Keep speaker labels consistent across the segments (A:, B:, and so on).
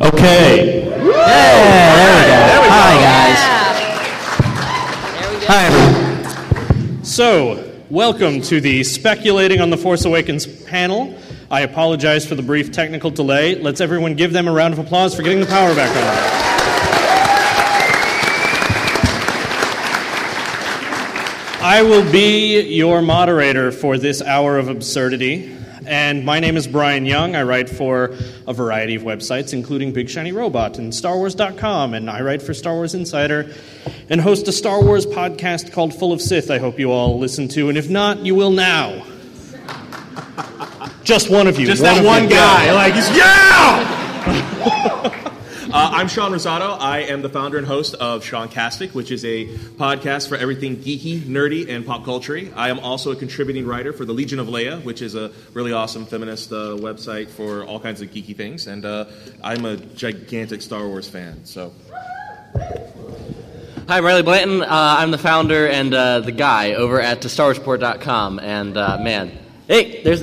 A: Okay.
B: Yeah, there we go. Hi, guys.
C: There we go.
B: Hi, everyone.
A: So, welcome to the Speculating on the Force Awakens panel. I apologize for the brief technical delay. Let's everyone give them a round of applause for getting the power back on. I will be your moderator for this hour of absurdity. And my name is Brian Young. I write for a variety of websites, including Big Shiny Robot and StarWars.com. And I write for Star Wars Insider and host a Star Wars podcast called Full of Sith. I hope you all listen to. And if not, you will now. Just one of you.
D: Just
A: one
D: that one
A: you.
D: guy. Like, he's, yeah! uh, I'm Sean Rosato. I am the founder and host of Sean Castic, which is a podcast for everything geeky, nerdy, and pop culture. I am also a contributing writer for the Legion of Leia, which is a really awesome feminist uh, website for all kinds of geeky things. And uh, I'm a gigantic Star Wars fan. So,
C: Hi, I'm Riley Blanton. Uh, I'm the founder and uh, the guy over at StarWarsReport.com. And uh, man, hey, there's,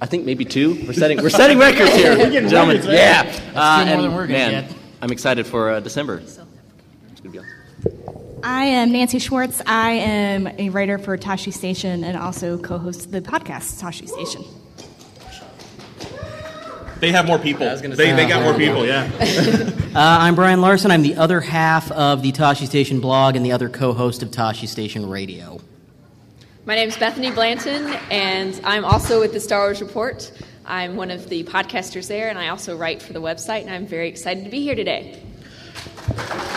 C: I think maybe two. We're setting, we're setting records here, gentlemen. yeah, uh,
B: more
C: and
B: than we're gonna
C: man,
B: get.
C: I'm excited for uh, December. It's gonna be awesome.
E: I am Nancy Schwartz. I am a writer for Tashi Station and also co host the podcast Tashi Station.
D: they have more people.
C: I
D: they, they got more people, yeah.
B: Uh, I'm Brian Larson. I'm the other half of the Tashi Station blog and the other co-host of Tashi Station Radio.
F: My name is Bethany Blanton, and I'm also with the Star Wars Report. I'm one of the podcasters there, and I also write for the website, and I'm very excited to be here today.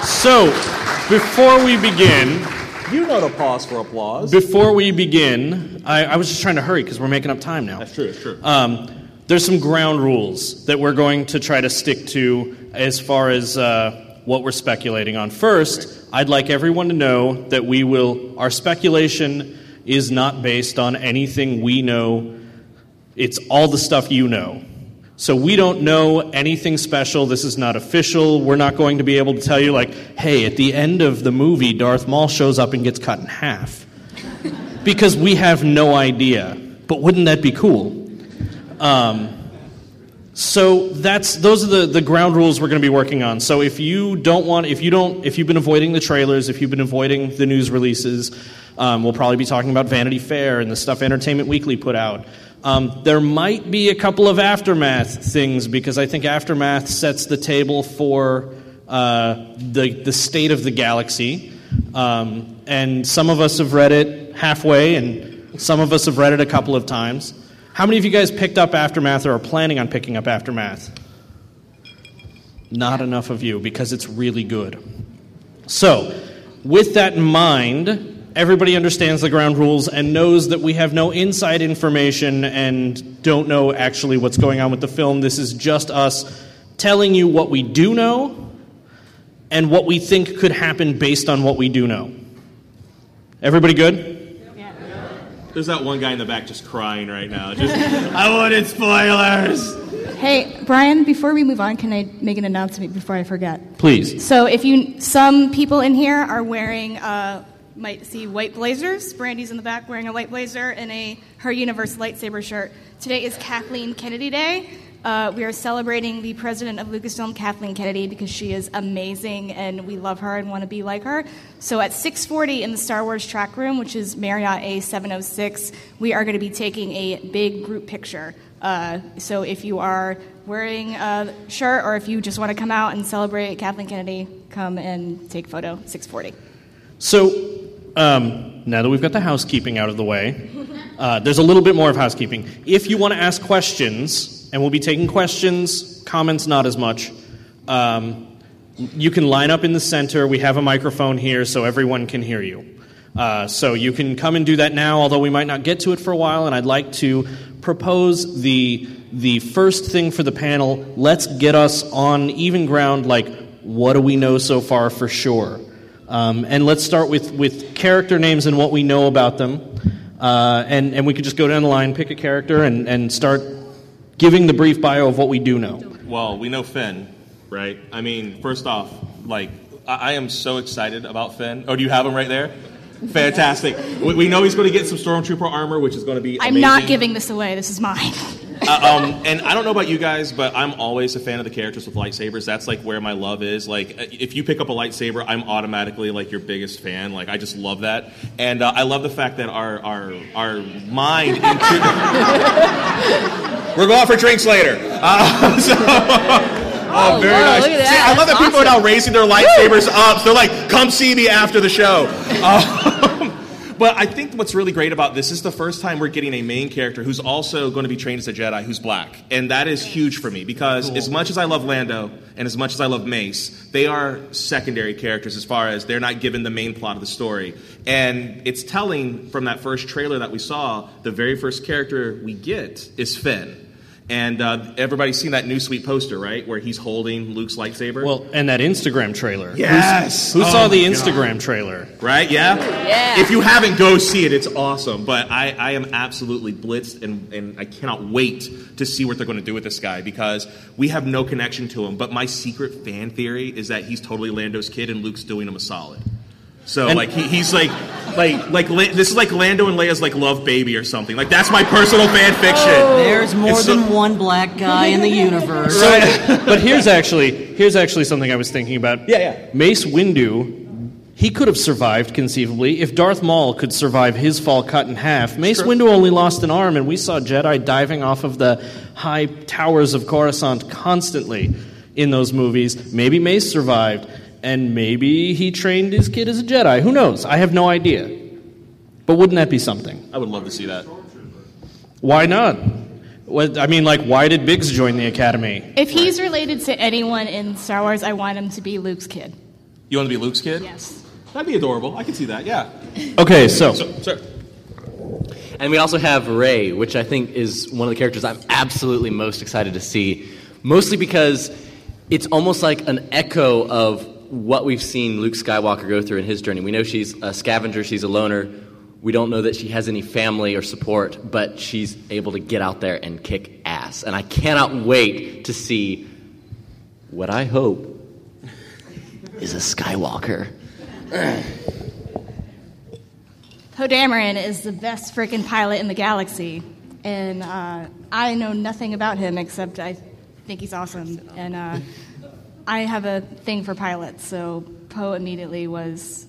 A: So, before we begin,
D: You know to pause for applause.
A: before we begin, I, I was just trying to hurry because we're making up time now.
D: That's true, it's true.
A: Um, there's some ground rules that we're going to try to stick to as far as uh, what we're speculating on. First, I'd like everyone to know that we will, our speculation is not based on anything we know, it's all the stuff you know. So we don't know anything special. This is not official. We're not going to be able to tell you, like, hey, at the end of the movie, Darth Maul shows up and gets cut in half. because we have no idea. But wouldn't that be cool? Um, so that's those are the, the ground rules we're going to be working on. So if you don't want, if you don't, if you've been avoiding the trailers, if you've been avoiding the news releases, um, we'll probably be talking about Vanity Fair and the stuff Entertainment Weekly put out. Um, there might be a couple of aftermath things because I think aftermath sets the table for uh, the the state of the galaxy. Um, and some of us have read it halfway, and some of us have read it a couple of times. How many of you guys picked up Aftermath or are planning on picking up Aftermath? Not enough of you because it's really good. So, with that in mind, everybody understands the ground rules and knows that we have no inside information and don't know actually what's going on with the film. This is just us telling you what we do know and what we think could happen based on what we do know. Everybody good?
D: There's that one guy in the back just crying right now. Just, I wanted spoilers!
E: Hey, Brian, before we move on, can I make an announcement before I forget?
A: Please.
E: So, if you, some people in here are wearing, uh, might see white blazers. Brandy's in the back wearing a white blazer and a Her Universe lightsaber shirt. Today is Kathleen Kennedy Day. Uh, we are celebrating the president of Lucasfilm, Kathleen Kennedy, because she is amazing and we love her and want to be like her. So at 6:40 in the Star Wars track room, which is Marriott A706, we are going to be taking a big group picture. Uh, so if you are wearing a shirt or if you just want to come out and celebrate Kathleen Kennedy, come and take photo 6:40.
A: So, um, now that we've got the housekeeping out of the way, uh, there's a little bit more of housekeeping. If you want to ask questions, and we'll be taking questions, comments not as much, um, you can line up in the center. We have a microphone here so everyone can hear you. Uh, so you can come and do that now, although we might not get to it for a while. And I'd like to propose the the first thing for the panel. Let's get us on even ground. Like, what do we know so far for sure? Um, and let's start with with character names and what we know about them. Uh, and and we could just go down the line, pick a character, and and start giving the brief bio of what we do know.
D: Well, we know Finn, right? I mean, first off, like, I, I am so excited about Finn. Oh, do you have him right there? Fantastic. We, we know he's going to get some Stormtrooper armor, which is going to be
E: I'm not giving this away. This is mine.
D: Uh, um, and I don't know about you guys, but I'm always a fan of the characters with lightsabers. That's like where my love is. Like, uh, if you pick up a lightsaber, I'm automatically like your biggest fan. Like, I just love that, and uh, I love the fact that our our our mind. Into- We're going for drinks later. Uh, so, Oh, very
F: whoa,
D: nice.
F: look at that.
D: See, I love that people are now raising their lightsabers up. They're like, "Come see me after the show." Um, but I think what's really great about this is the first time we're getting a main character who's also going to be trained as a Jedi who's black, and that is huge for me because as much as I love Lando and as much as I love Mace, they are secondary characters as far as they're not given the main plot of the story. And it's telling from that first trailer that we saw, the very first character we get is Finn. And uh, everybody's seen that new sweet poster, right? Where he's holding Luke's lightsaber.
A: Well, and that Instagram trailer. Who's-
D: Yes!
A: Who,
D: Oh
A: saw the
D: my God.
A: Instagram trailer?
D: right? Yeah?
F: Yeah.
D: If you haven't, go see it. It's awesome. But I, I am absolutely blitzed, and, and I cannot wait to see what they're going to do with this guy because we have no connection to him. But my secret fan theory is that he's totally Lando's kid, and Luke's doing him a solid. So
A: And-
D: like he, he's like like like this is like Lando and Leia's like love baby or something. Like that's my personal fan fiction. Oh.
B: There's more
D: so-
B: than one black guy in the universe.
A: but here's actually here's actually something I was thinking about.
D: Yeah, yeah.
A: Mace Windu, he could have survived conceivably if Darth Maul could survive his fall cut in half. Mace Windu only lost an arm, and we saw Jedi diving off of the high towers of Coruscant constantly in those movies. Maybe Mace survived, and maybe he trained his kid as a Jedi. Who knows? I have no idea. But wouldn't that be something?
D: I would love to see that.
A: Why not? What, I mean, like, why did Biggs join the Academy?
E: If he's related to anyone in Star Wars, I want him to be Luke's kid.
D: You want to be Luke's kid?
E: Yes.
D: That'd be adorable. I can see that. Yeah.
A: Okay, so
D: So, sir.
C: And we also have Rey, which I think is one of the characters I'm absolutely most excited to see. Mostly because it's almost like an echo of what we've seen Luke Skywalker go through in his journey. We know she's a scavenger, she's a loner. We don't know that she has any family or support, but she's able to get out there and kick ass. And I cannot wait to see what I hope is a Skywalker.
E: Poe Dameron is the best freaking pilot in the galaxy, and uh, I know nothing about him except I think he's awesome, and uh, I have a thing for pilots, so Poe immediately was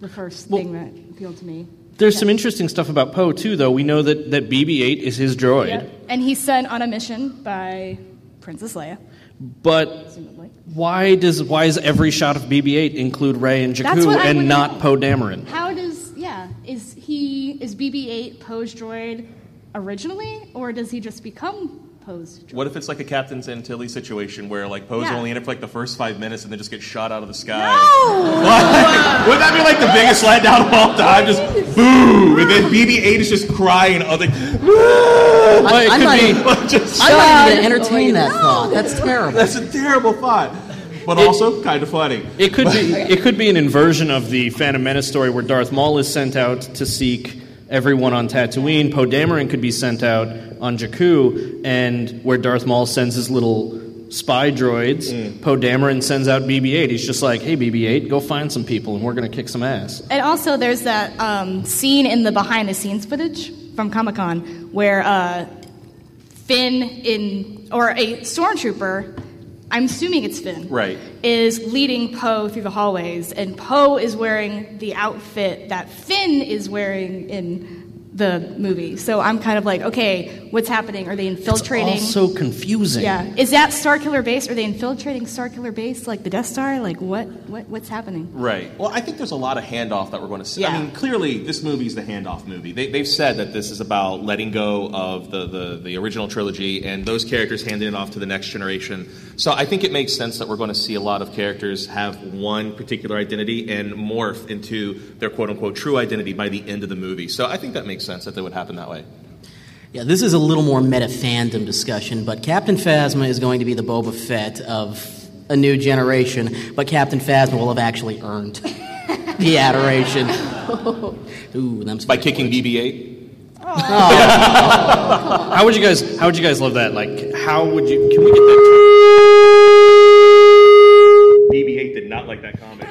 E: the first thing that appealed to me.
A: There's some interesting stuff about Poe too, though. We know that, that BB-8 is his droid,
E: Yep. And he's sent on a mission by Princess Leia.
A: but
E: presumably.
A: why does why does every shot of BB-8 include Rey and Jakku and not. Poe Dameron?
E: How does yeah? Is he is BB-8 Poe's droid originally, or does he just become Poe's droid?
D: What if it's like a Captain's Antilles situation where like Poe's
E: Yeah.
D: only in it for like the first five minutes and then just gets shot out of the sky?
E: No!
D: Wouldn't that be like the biggest letdown of all time? Just boom, and then BB-8 is just crying. Oh, like,
B: I'm
A: could
B: not
A: be-
B: even-
D: just,
B: I'm not even going to entertain that thought. That's terrible.
D: that's a terrible thought, but
A: It-
D: also kind of funny.
A: It could be it could be an inversion of the Phantom Menace story where Darth Maul is sent out to seek everyone on Tatooine. Poe Dameron could be sent out on Jakku, and where Darth Maul sends his little spy droids,
D: Mm.
A: Poe Dameron sends out BB-8. He's just like, "Hey, BB-8, go find some people, and we're going to kick some ass."
E: And also, there's that um, scene in the behind the scenes footage from Comic Con where uh, Finn in or a stormtrooper, I'm assuming it's Finn,
D: Right.
E: is leading Poe through the hallways, and Poe is wearing the outfit that Finn is wearing in the movie. So I'm kind of like, okay, what's happening? Are they infiltrating?
A: All so confusing.
E: yeah, is that Starkiller Base? Are they infiltrating Starkiller Base like the Death Star? Like what? What? What's happening?
D: Right. Well, I think there's a lot of handoff that we're going to see.
E: Yeah.
D: I mean, clearly, this movie's the handoff movie. They, they've said that this is about letting go of the, the, the original trilogy and those characters handing it off to the next generation. So I think it makes sense that we're going to see a lot of characters have one particular identity and morph into their quote unquote true identity by the end of the movie. So I think that makes sense that that would happen that way.
B: Yeah, this is a little more meta fandom discussion, but Captain Phasma is going to be the Boba Fett of a new generation, but Captain Phasma will have actually earned the adoration. Ooh, them
D: By kicking BB 8?
A: How would you guys? How would you guys love that? Like, how would you? Can we get that?
D: BB 8 did not like that comment.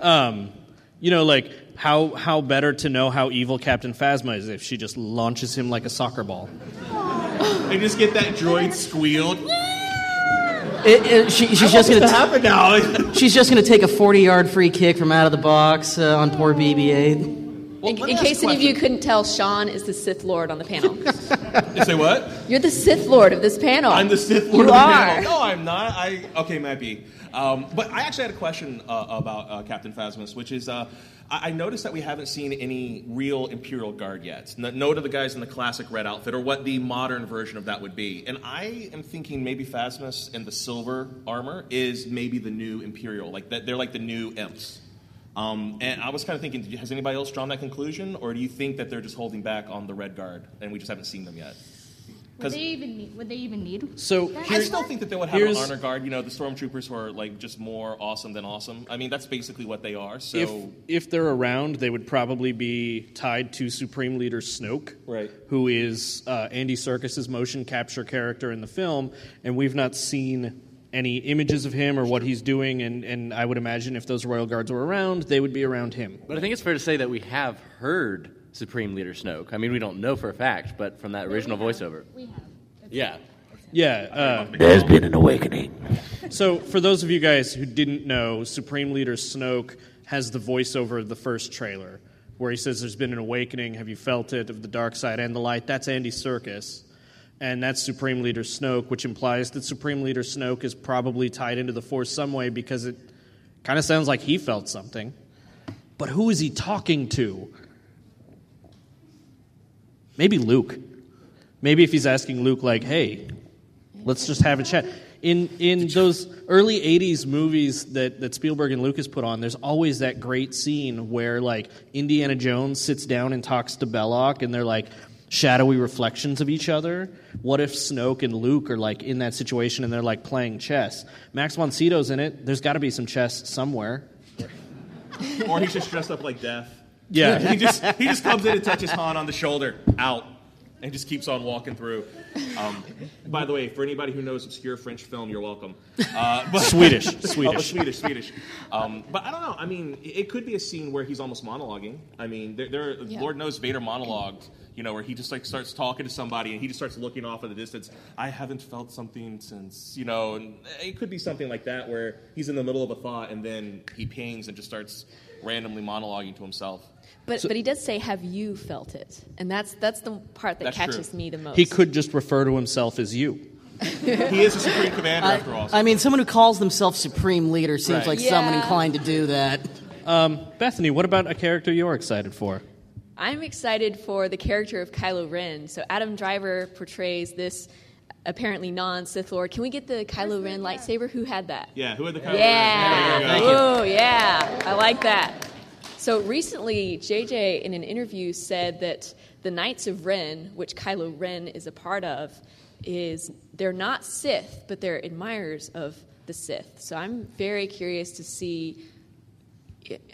A: um, You know, like how how better to know how evil Captain Phasma is if she just launches him like a soccer ball.
D: And just get that droid squealed.
B: It- it- she, she's just gonna
D: happen now?
B: she's just gonna take a 40 yard free kick from out of the box uh, on poor BB-8.
D: Well,
F: in in
D: ask a
F: case any of you couldn't tell, Sean is the Sith Lord on the panel.
D: You say what?
F: You're the Sith Lord of this panel.
D: I'm the Sith Lord
F: You
D: of the
F: are.
D: panel. No, I'm not. I okay, might be. Um, but I actually had a question uh, about uh, Captain Phasmus, which is uh, I-, I noticed that we haven't seen any real Imperial Guard yet. No, no to the guys in the classic red outfit, or what the modern version of that would be. And I am thinking maybe Phasmus in the silver armor is maybe the new Imperial. Like that, they're like the new imps. Um, and I was kind of thinking, did you- has anybody else drawn that conclusion, or do you think that they're just holding back on the Red Guard and we just haven't seen them yet?
E: Would
D: 'Cause-
E: they even need? Would they even need?
A: So?
D: I still think that they would have an
A: Here's-
D: honor guard. You know, the stormtroopers who are like just more awesome than awesome. I mean, that's basically what they are. So
A: if if they're around, they would probably be tied to Supreme Leader Snoke,
D: Right.
A: Who is uh, Andy Serkis's motion capture character in the film, and we've not seen any images of him or what he's doing. And, and I would imagine if those royal guards were around, they would be around him.
C: But I think it's fair to say that we have heard Supreme Leader Snoke. I mean, we don't know for a fact, but from that original voiceover.
E: We have.
C: Yeah.
A: Yeah. Uh,
G: There's been an awakening.
A: So, for those of you guys who didn't know, Supreme Leader Snoke has the voiceover of the first trailer, where he says, There's been an awakening. Have you felt it of the dark side and the light? That's Andy Serkis. And that's Supreme Leader Snoke, which implies that Supreme Leader Snoke is probably tied into the Force some way because it kind of sounds like he felt something. But who is he talking to? Maybe Luke. Maybe if he's asking Luke, like, hey, let's just have a chat. In in those early '80s movies that, that Spielberg and Lucas put on, there's always that great scene where like Indiana Jones sits down and talks to Belloq, and they're like shadowy reflections of each other. What if Snoke and Luke are like in that situation and they're like playing chess? Max von Sydow's in it. There's got to be some chess somewhere.
D: or he's just dressed up like Death.
A: Yeah.
D: he just he just comes in and touches Han on the shoulder, out, and just keeps on walking through. Um, by the way, for anybody who knows obscure French film, you're welcome. Uh, but,
A: Swedish,
D: Oh,
A: Swedish.
D: Swedish, Swedish. Um, but I don't know. I mean, it it could be a scene where he's almost monologuing. I mean, there, there
F: Yeah.
D: Lord knows Vader monologued. You know, where he just like starts talking to somebody and he just starts looking off in the distance. I haven't felt something since you know, and it could be something like that where he's in the middle of a thought and then he pings and just starts randomly monologuing to himself.
F: But but he does say, "Have you felt it?" And that's that's the part that catches
D: true.
F: me the most.
A: He could just refer to himself as you.
D: He is a supreme commander after all.
B: I mean, someone who calls themselves Supreme Leader seems
D: Right.
B: like someone inclined to do that.
A: Um, Bethany, what about a character you're excited for?
F: I'm excited for the character of Kylo Ren. So Adam Driver portrays this apparently non-Sith Lord. Can we get the Kylo Ren lightsaber? Who had that?
D: yeah, who had the Kylo
F: Yeah.
D: Ren? There you go.
F: Oh, yeah. I like that. So recently, JJ in an interview said that the Knights of Ren, which Kylo Ren is a part of, is they're not Sith, but they're admirers of the Sith. So I'm very curious to see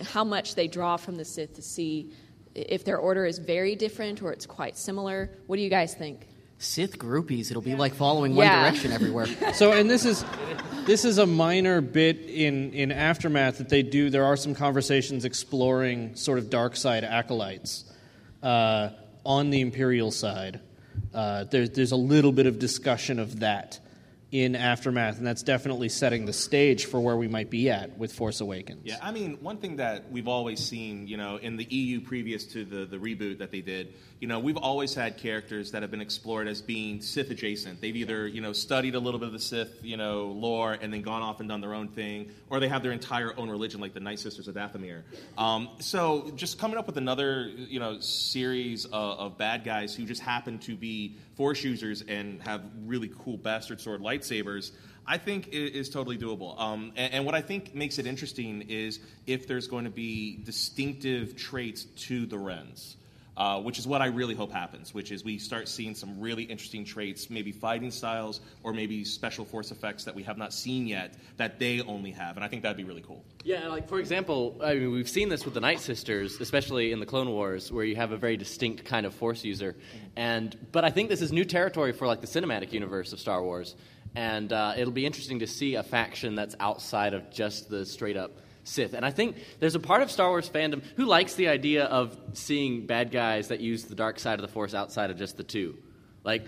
F: how much they draw from the Sith to see if their order is very different or it's quite similar. What do you guys think?
B: Sith groupies. It'll be like following one
F: Yeah.
B: direction everywhere.
A: So, and this is this is a minor bit in in aftermath that they do. There are some conversations exploring sort of dark side acolytes uh, on the imperial side. Uh, there's there's a little bit of discussion of that in aftermath, and that's definitely setting the stage for where we might be at with Force Awakens.
D: Yeah, I mean, one thing that we've always seen, you know, in the EU previous to the, the reboot that they did, you know, we've always had characters that have been explored as being Sith adjacent. They've either, you know, studied a little bit of the Sith, you know, lore and then gone off and done their own thing, or they have their entire own religion, like the Night Sisters of Dathomir. Um, so just coming up with another, you know, series of, of bad guys who just happen to be Force users and have really cool bastard sword lightsabers. I think is totally doable. Um, and, and what I think makes it interesting is if there's going to be distinctive traits to the Rens. Uh, which is what I really hope happens, which is we start seeing some really interesting traits, maybe fighting styles or maybe special force effects that we have not seen yet that they only have. And I think that'd be really cool.
C: Yeah, like for example, I mean, we've seen this with the Night Sisters, especially in the Clone Wars, where you have a very distinct kind of Force user. And but I think this is new territory for like the cinematic universe of Star Wars, and uh, it'll be interesting to see a faction that's outside of just the straight up Sith. And I think there's a part of Star Wars fandom who likes the idea of seeing bad guys that use the dark side of the Force outside of just the two. Like,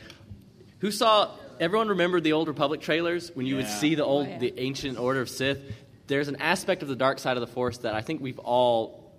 C: who saw? Everyone remembered the old Republic trailers when you would see the old,
F: Oh, yeah.
C: the ancient Order of Sith. There's an aspect of the dark side of the Force that I think we've all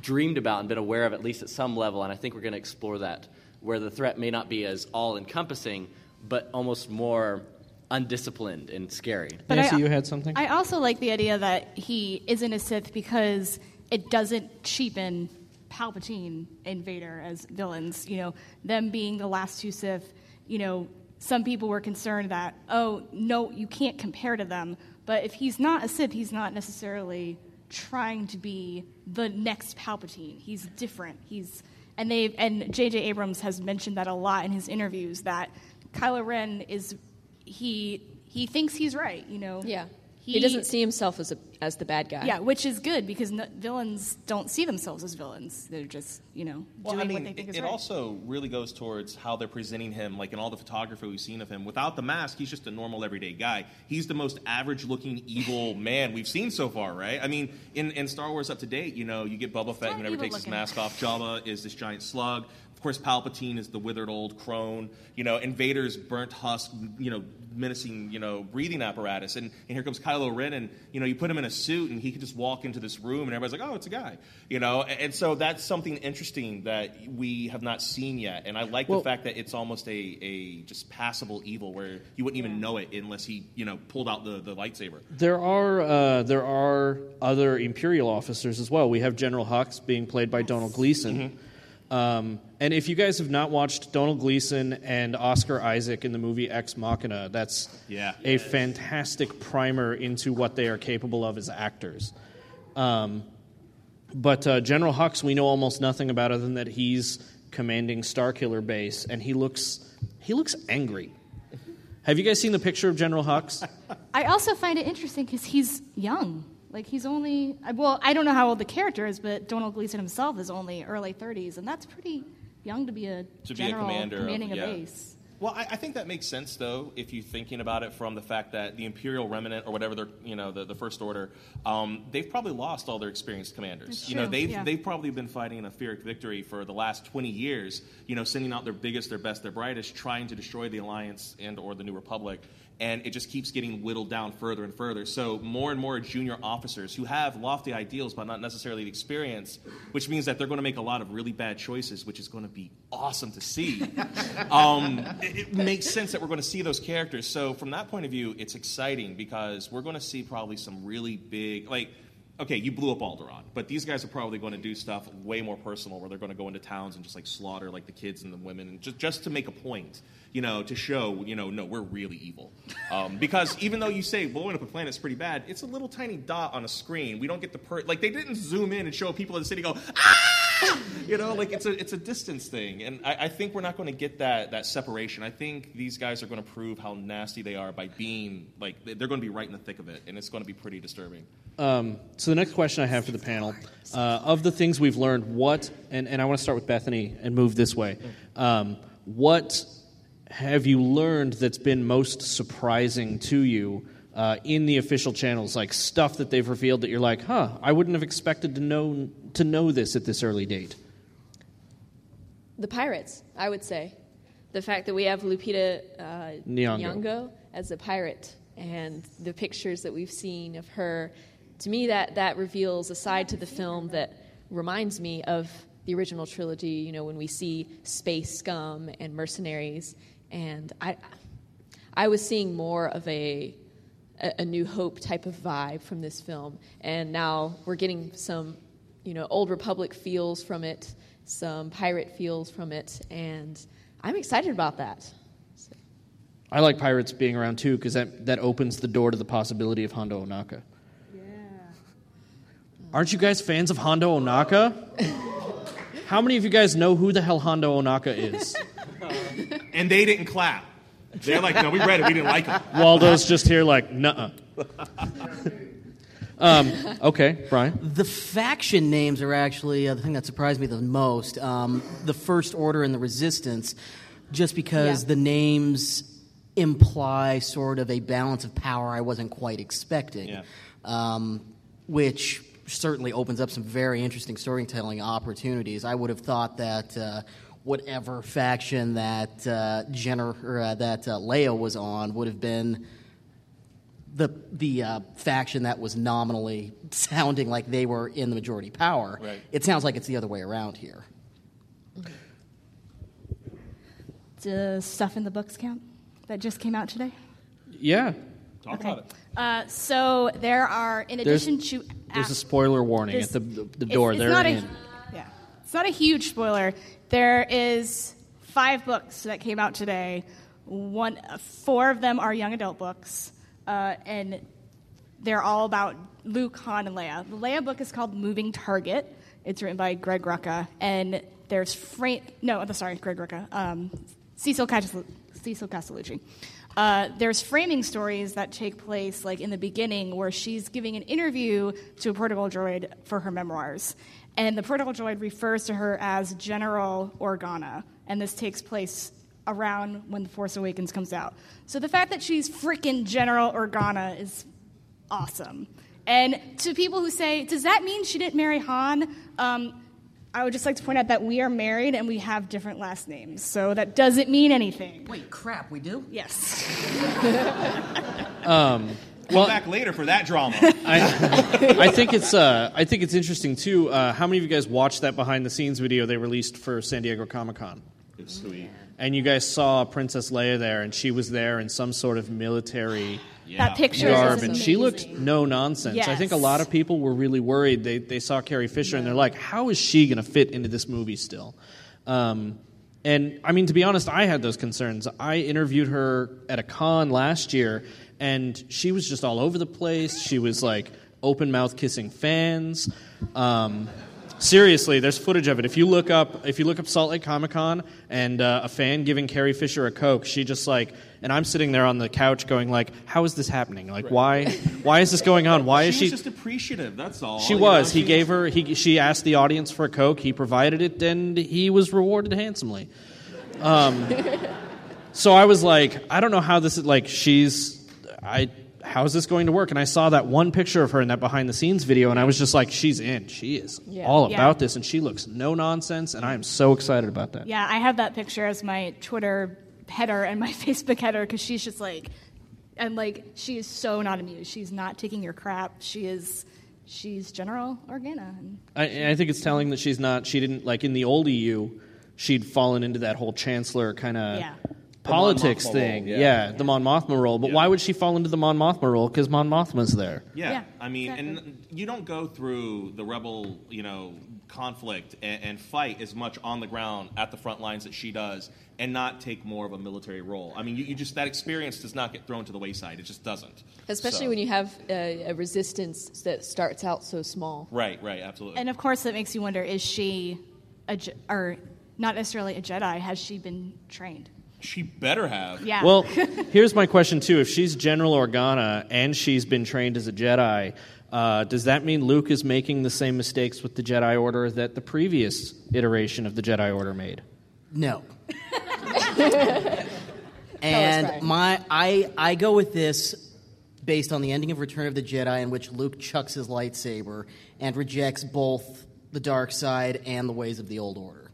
C: dreamed about and been aware of at least at some level, and I think we're going to explore that, where the threat may not be as all encompassing, but almost more undisciplined and scary.
E: But
A: Nancy,
E: I,
A: you had something?
E: I also like the idea that he isn't a Sith because it doesn't cheapen Palpatine and Vader as villains. You know, them being the last two Sith, you know, some people were concerned that, oh, no, you can't compare to them. But if he's not a Sith, he's not necessarily trying to be the next Palpatine. He's different. He's and they and J.J. Abrams has mentioned that a lot in his interviews that Kylo Ren is he he thinks he's right. You know.
F: Yeah. He, doesn't see himself as a, as the bad guy.
E: Yeah, which is good because no, villains don't see themselves as villains. They're just you know
D: Well,
E: doing
D: I mean,
E: what they think
D: it,
E: is
D: it
E: right.
D: also really goes towards how they're presenting him, like in all the photography we've seen of him. Without the mask, he's just a normal, everyday guy. He's the most average-looking evil man we've seen so far, right? I mean, in, in Star Wars up to date, you know, you get Boba Fett
E: not
D: who never
E: evil
D: takes his mask off. Jabba is this giant slug. Of course, Palpatine is the withered old crone. You know, Invader's burnt husk, you know, menacing, you know, breathing apparatus. And, and here comes Kylo Ren, and you know, you put him in a suit, and he could just walk into this room, and everybody's like, "Oh, it's a guy," you know. And, and so that's something interesting that we have not seen yet. And I like
A: Well-
D: the fact that it's almost a, a just passable evil where you wouldn't even know it unless he, you know, pulled out the, the lightsaber.
A: There are uh, there are other Imperial officers as well. We have General Hux being played by Domhnall Gleeson. Um, and if you guys have not watched Domhnall Gleeson and Oscar Isaac in the movie Ex Machina, that's
D: Yeah.
A: a fantastic primer into what they are capable of as actors. Um, but uh, General Hux, we know almost nothing about other than that he's commanding Starkiller Base, and he looks he looks angry. Have you guys seen the picture of General Hux?
E: I also find it interesting because he's young. Like he's only well, I don't know how old the character is, but Domhnall Gleeson himself is only early 30s, and that's pretty young to be a
D: To be a
E: general
D: commander of-
E: commanding
D: yeah.
E: a base.
D: Well, I, I think that makes sense, though, if you're thinking about it from the fact that the Imperial Remnant, or whatever they're, you know, the, the First Order, um, they've probably lost all their experienced commanders.
E: That's
D: you know, they've
E: yeah.
D: they've probably been fighting in a Pyrrhic victory for the last 20 years. You know, sending out their biggest, their best, their brightest, trying to destroy the Alliance and or the New Republic, and it just keeps getting whittled down further and further. So more and more junior officers who have lofty ideals but not necessarily the experience, which means that they're going to make a lot of really bad choices, which is going to be awesome to see. um, it, it makes sense that we're going to see those characters. So from that point of view, it's exciting because we're going to see probably some really big like. Okay, you blew up Alderaan, but these guys are probably going to do stuff way more personal, where they're going to go into towns and just like slaughter like the kids and the women, and just just to make a point, you know, to show, you know, no, we're really evil. Um, because even though you say blowing up a planet's pretty bad, it's a little tiny dot on a screen. We don't get the per like they didn't zoom in and show people in the city go ah, you know, like it's a it's a distance thing, and I, I think we're not going to get that that separation. I think these guys are going to prove how nasty they are by being like they're going to be right in the thick of it, and it's going to be pretty disturbing.
A: Um, so the next question I have for the panel, uh, of the things we've learned, what and, and I want to start with Bethany and move this way. Um, what have you learned that's been most surprising to you uh, in the official channels, like stuff that they've revealed that you're like, huh, I wouldn't have expected to know to know this at this early date.
F: The pirates, I would say. The fact that we have Lupita uh,
A: Nyong'o.
F: Nyong'o as a pirate and the pictures that we've seen of her, to me, that, that reveals a side to the film that reminds me of the original trilogy, you know, when we see space scum and mercenaries. And I, I was seeing more of a, a, a New Hope type of vibe from this film. And now we're getting some, you know, Old Republic feels from it, some pirate feels from it, and I'm excited about that.
A: I like pirates being around too because that, that opens the door to the possibility of Hondo Ohnaka. Yeah. Aren't you guys fans of Hondo Ohnaka? How many of you guys know who the hell Hondo Ohnaka is?
D: And they didn't clap. They're like, no, we read it, we didn't like it.
A: Waldo's just here like, nuh um, okay, Brian.
B: The faction names are actually uh, the thing that surprised me the most. Um, the First Order and the Resistance, just because
F: Yeah.
B: the names imply sort of a balance of power I wasn't quite expecting.
D: Yeah.
B: Um, which certainly opens up some very interesting storytelling opportunities. I would have thought that uh, whatever faction that uh, Jenner or, uh, that uh, Leia was on would have been the the uh, faction that was nominally sounding like they were in the majority power.
D: Right.
B: It sounds like it's the other way around here.
E: Does stuff in the books count that just came out today?
A: Yeah.
D: Talk about it.
E: Uh, so there are, in
A: There's,
E: addition to
A: there's a spoiler warning at the, the
E: It's-
A: door.
E: It's,
A: They're
E: not a,
A: in.
E: yeah, it's not a huge spoiler. There is five books that came out today. One, four of them are young adult books, uh, and they're all about Luke, Han, and Leia. The Leia book is called Moving Target. It's written by Greg Rucka, and there's frame. No, I'm sorry, Greg Rucka. Um, Cecil, Cecil Castellucci. Uh, there's framing stories that take place like in the beginning where she's giving an interview to a protocol droid for her memoirs and the protocol droid refers to her as general organa. And this takes place around when the force awakens comes out. So the fact that she's freaking general organa is awesome. And to people who say does that mean she didn't marry han? Um, i would just like to point out that we are married and we have different last names. So that doesn't mean anything.
B: Wait, crap, we do?
E: yes
D: Come back later for that drama.
A: I, I think it's uh, I think it's interesting too. Uh, how many of you guys watched that behind the scenes video they released for San Diego Comic Con?
D: it's sweet.
A: And you guys saw Princess Leia there, and she was there in some sort of military
E: that picture
A: garb,
E: is
A: and she looked no nonsense. Yes. I think a lot of people were really worried. They they saw Carrie Fisher, and they're like, "How is she going to fit into this movie still?" Um, and I mean, to be honest, I had those concerns. I interviewed her at a con last year, and she was just all over the place. She was like open mouth kissing fans. Um, seriously, there's footage of it. If you look up, if you look up Salt Lake Comic Con and uh, a fan giving Carrie Fisher a coke, she just like, and I'm sitting there on the couch going like, "How is this happening? Like, why, why is this going on? Why is
D: she
A: she?"
D: was just appreciative. That's all.
A: She was.
D: know?
A: He
D: She
A: gave her. He she asked the audience for a coke. He provided it, and he was rewarded handsomely. Um, so I was like, I don't know how this is. Like, she's. I. How is this going to work? And I saw that one picture of her in that behind the scenes video, and I was just like, she's in. She is
F: Yeah.
A: all
E: Yeah.
A: about this, and she looks no nonsense, and I am so excited about that.
E: Yeah, I have that picture as my Twitter header and my Facebook header because she's just like, and like she is so not amused. She's not taking your crap. She is, she's General Organa.
A: I, I think it's telling that she's not. She didn't like in the old EU. She'd fallen into that whole chancellor kind of
E: Yeah.
A: Politics
D: Mon
A: thing.
D: role,
A: yeah.
D: yeah.
A: the Mon Mothma role. But
D: Yeah.
A: why would she fall into the Mon Mothma role? Because Mon Mothma's there.
D: Yeah,
E: Yeah,
D: I mean,
E: exactly.
D: and you don't go through the rebel, you know, conflict and, and fight as much on the ground at the front lines that she does, and not take more of a military role. I mean, you, you just that experience does not get thrown to the wayside. It just doesn't.
F: Especially
D: So-
F: when you have a, a resistance that starts out so small.
D: Right, right, absolutely.
E: and of course, that makes you wonder: is she a or not necessarily a Jedi? Has she been trained?
D: She better have.
E: Yeah.
A: Well, here's my question too: If she's General Organa and she's been trained as a Jedi, uh, does that mean Luke is making the same mistakes with the Jedi Order that the previous iteration of the Jedi Order made?
B: No. and my I I go with this based on the ending of Return of the Jedi, in which Luke chucks his lightsaber and rejects both the dark side and the ways of the old order.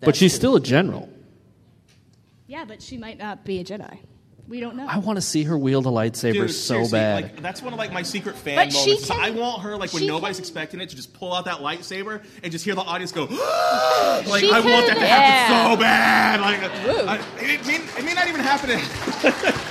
A: but she's still a general.
E: Yeah, but she might not be a Jedi. We don't know.
A: I want to see her wield a lightsaber
D: Dude,
A: so
D: seriously,
A: bad.
D: Like, that's one of like my secret fan
E: But she
D: moments. is
E: can-
D: I want her like when
E: she
D: nobody's
E: can-
D: expecting it to just pull out that lightsaber and just hear the audience go. like
E: She
D: I want that
E: could-
D: to
F: Yeah.
D: happen so bad. Like uh, I, it, may, it may not even happen. In,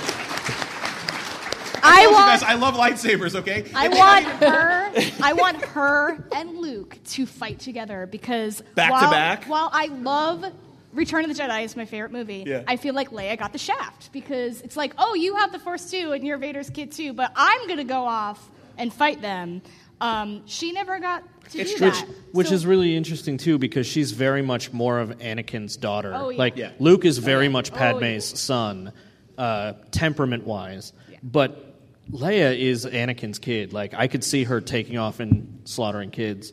E: I
D: told you
E: want.
D: guys, I love lightsabers. Okay.
E: I want her. I want her and Luke to fight together because
D: Back to
E: while,
D: back?
E: While I love Return of the Jedi is my favorite movie,
D: Yeah.
E: I feel like Leia got the shaft because it's like, oh, you have the Force too, and you're Vader's kid too, but I'm gonna go off and fight them. Um, she never got to
D: It's
E: do
D: true.
E: that.
A: Which
E: So-
A: is really interesting too, because she's very much more of Anakin's daughter.
E: Oh, yeah.
A: Like
D: Yeah.
A: Luke is very much
E: Oh,
A: Padme's
E: yeah.
A: son, uh, temperament wise,
E: Yeah.
A: but Leia is Anakin's kid. Like I could see her taking off and slaughtering kids.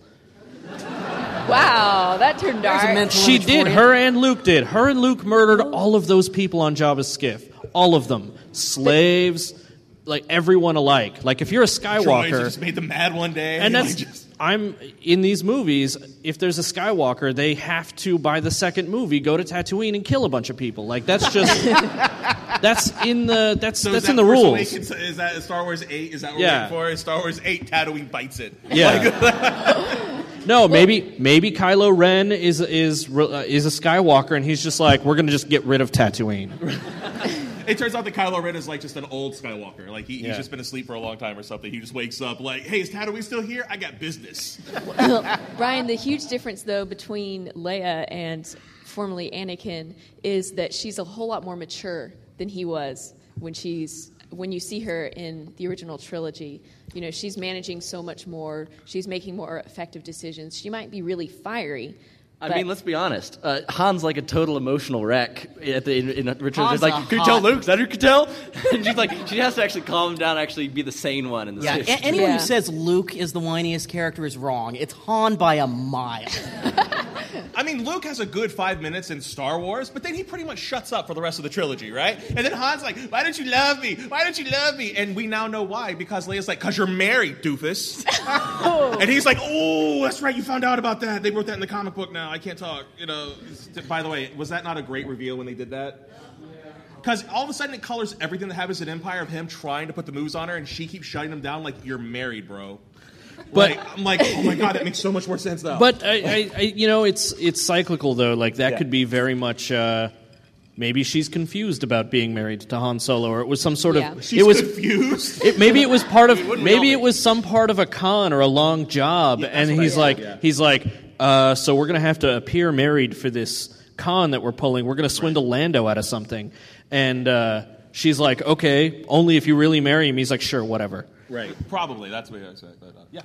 F: Wow, that turned
B: There's
F: dark.
A: She did. Her and Luke did. Her and Luke murdered all of those people on Jabba's skiff. All of them. Slaves, like everyone alike. Like if you're a
D: Droids
A: Skywalker,
D: just made them mad one day.
A: and
D: like,
A: that's
D: just-
A: I'm in these movies. If there's a Skywalker, they have to by the second movie go to Tatooine and kill a bunch of people. Like that's just that's in the that's
D: So
A: that's
D: that
A: in the
D: Force
A: rules.
D: Awakens? Is that Star Wars eight? Is that what
A: Yeah.
D: we're waiting for? Star Wars eight, Tatooine bites it.
A: Yeah. no, maybe maybe Kylo Ren is is uh, is a Skywalker, and he's just like we're gonna just get rid of Tatooine.
D: It turns out that Kylo Ren is like just an old Skywalker. Like he,
A: Yeah.
D: he's just been asleep for a long time or something. He just wakes up like, "Hey, is Tatooine still here? I got business."
F: Brian, the huge difference, though, between Leia and formerly Anakin is that she's a whole lot more mature than he was when she's when you see her in the original trilogy. You know, she's managing so much more. She's making more effective decisions. She might be really fiery.
C: I
F: but-
C: mean, let's be honest. Uh, Han's like a total emotional wreck at the in, in Return.
B: Han's
C: She's like,
B: a
C: "Can you tell Luke? Is that who can tell?" and she's like, she has to actually calm him down, actually be the sane one in the
B: Yeah, a- anyone
F: Yeah.
B: who says Luke is the whiniest character is wrong. It's Han by a mile.
D: I mean, Luke has a good five minutes in Star Wars, but then he pretty much shuts up for the rest of the trilogy, right? And then Han's like, "Why don't you love me? Why don't you love me?" And we now know why because Leia's like, "Cause you're married, doofus." and he's like, "Oh, that's right. You found out about that. They wrote that in the comic book. Now I can't talk." You know. By the way, was that not a great reveal when they did that? Because all of a sudden it colors everything that happens in Empire of him trying to put the moves on her, and she keeps shutting him down like you're married, bro.
A: But-
D: Like, I'm like, oh my god, that makes so much more sense now.
A: But I, I, I, you know, it's it's cyclical though. Like that
D: Yeah.
A: could be very much. Uh, maybe she's confused about being married to Han Solo, or it was some sort
F: Yeah.
A: of.
D: she's
A: it was.
D: confused.
A: It, maybe it was part of. Maybe it was some part of a con or a long job,
D: that's
A: and he's like,
D: yeah.
A: he's like, uh, so we're gonna have to appear married for this con that we're pulling. We're gonna swindle Lando out of something, and uh, she's like, okay, only if you really marry him. He's like, sure, whatever.
D: Right. Probably. That's what I said. But, uh, yeah.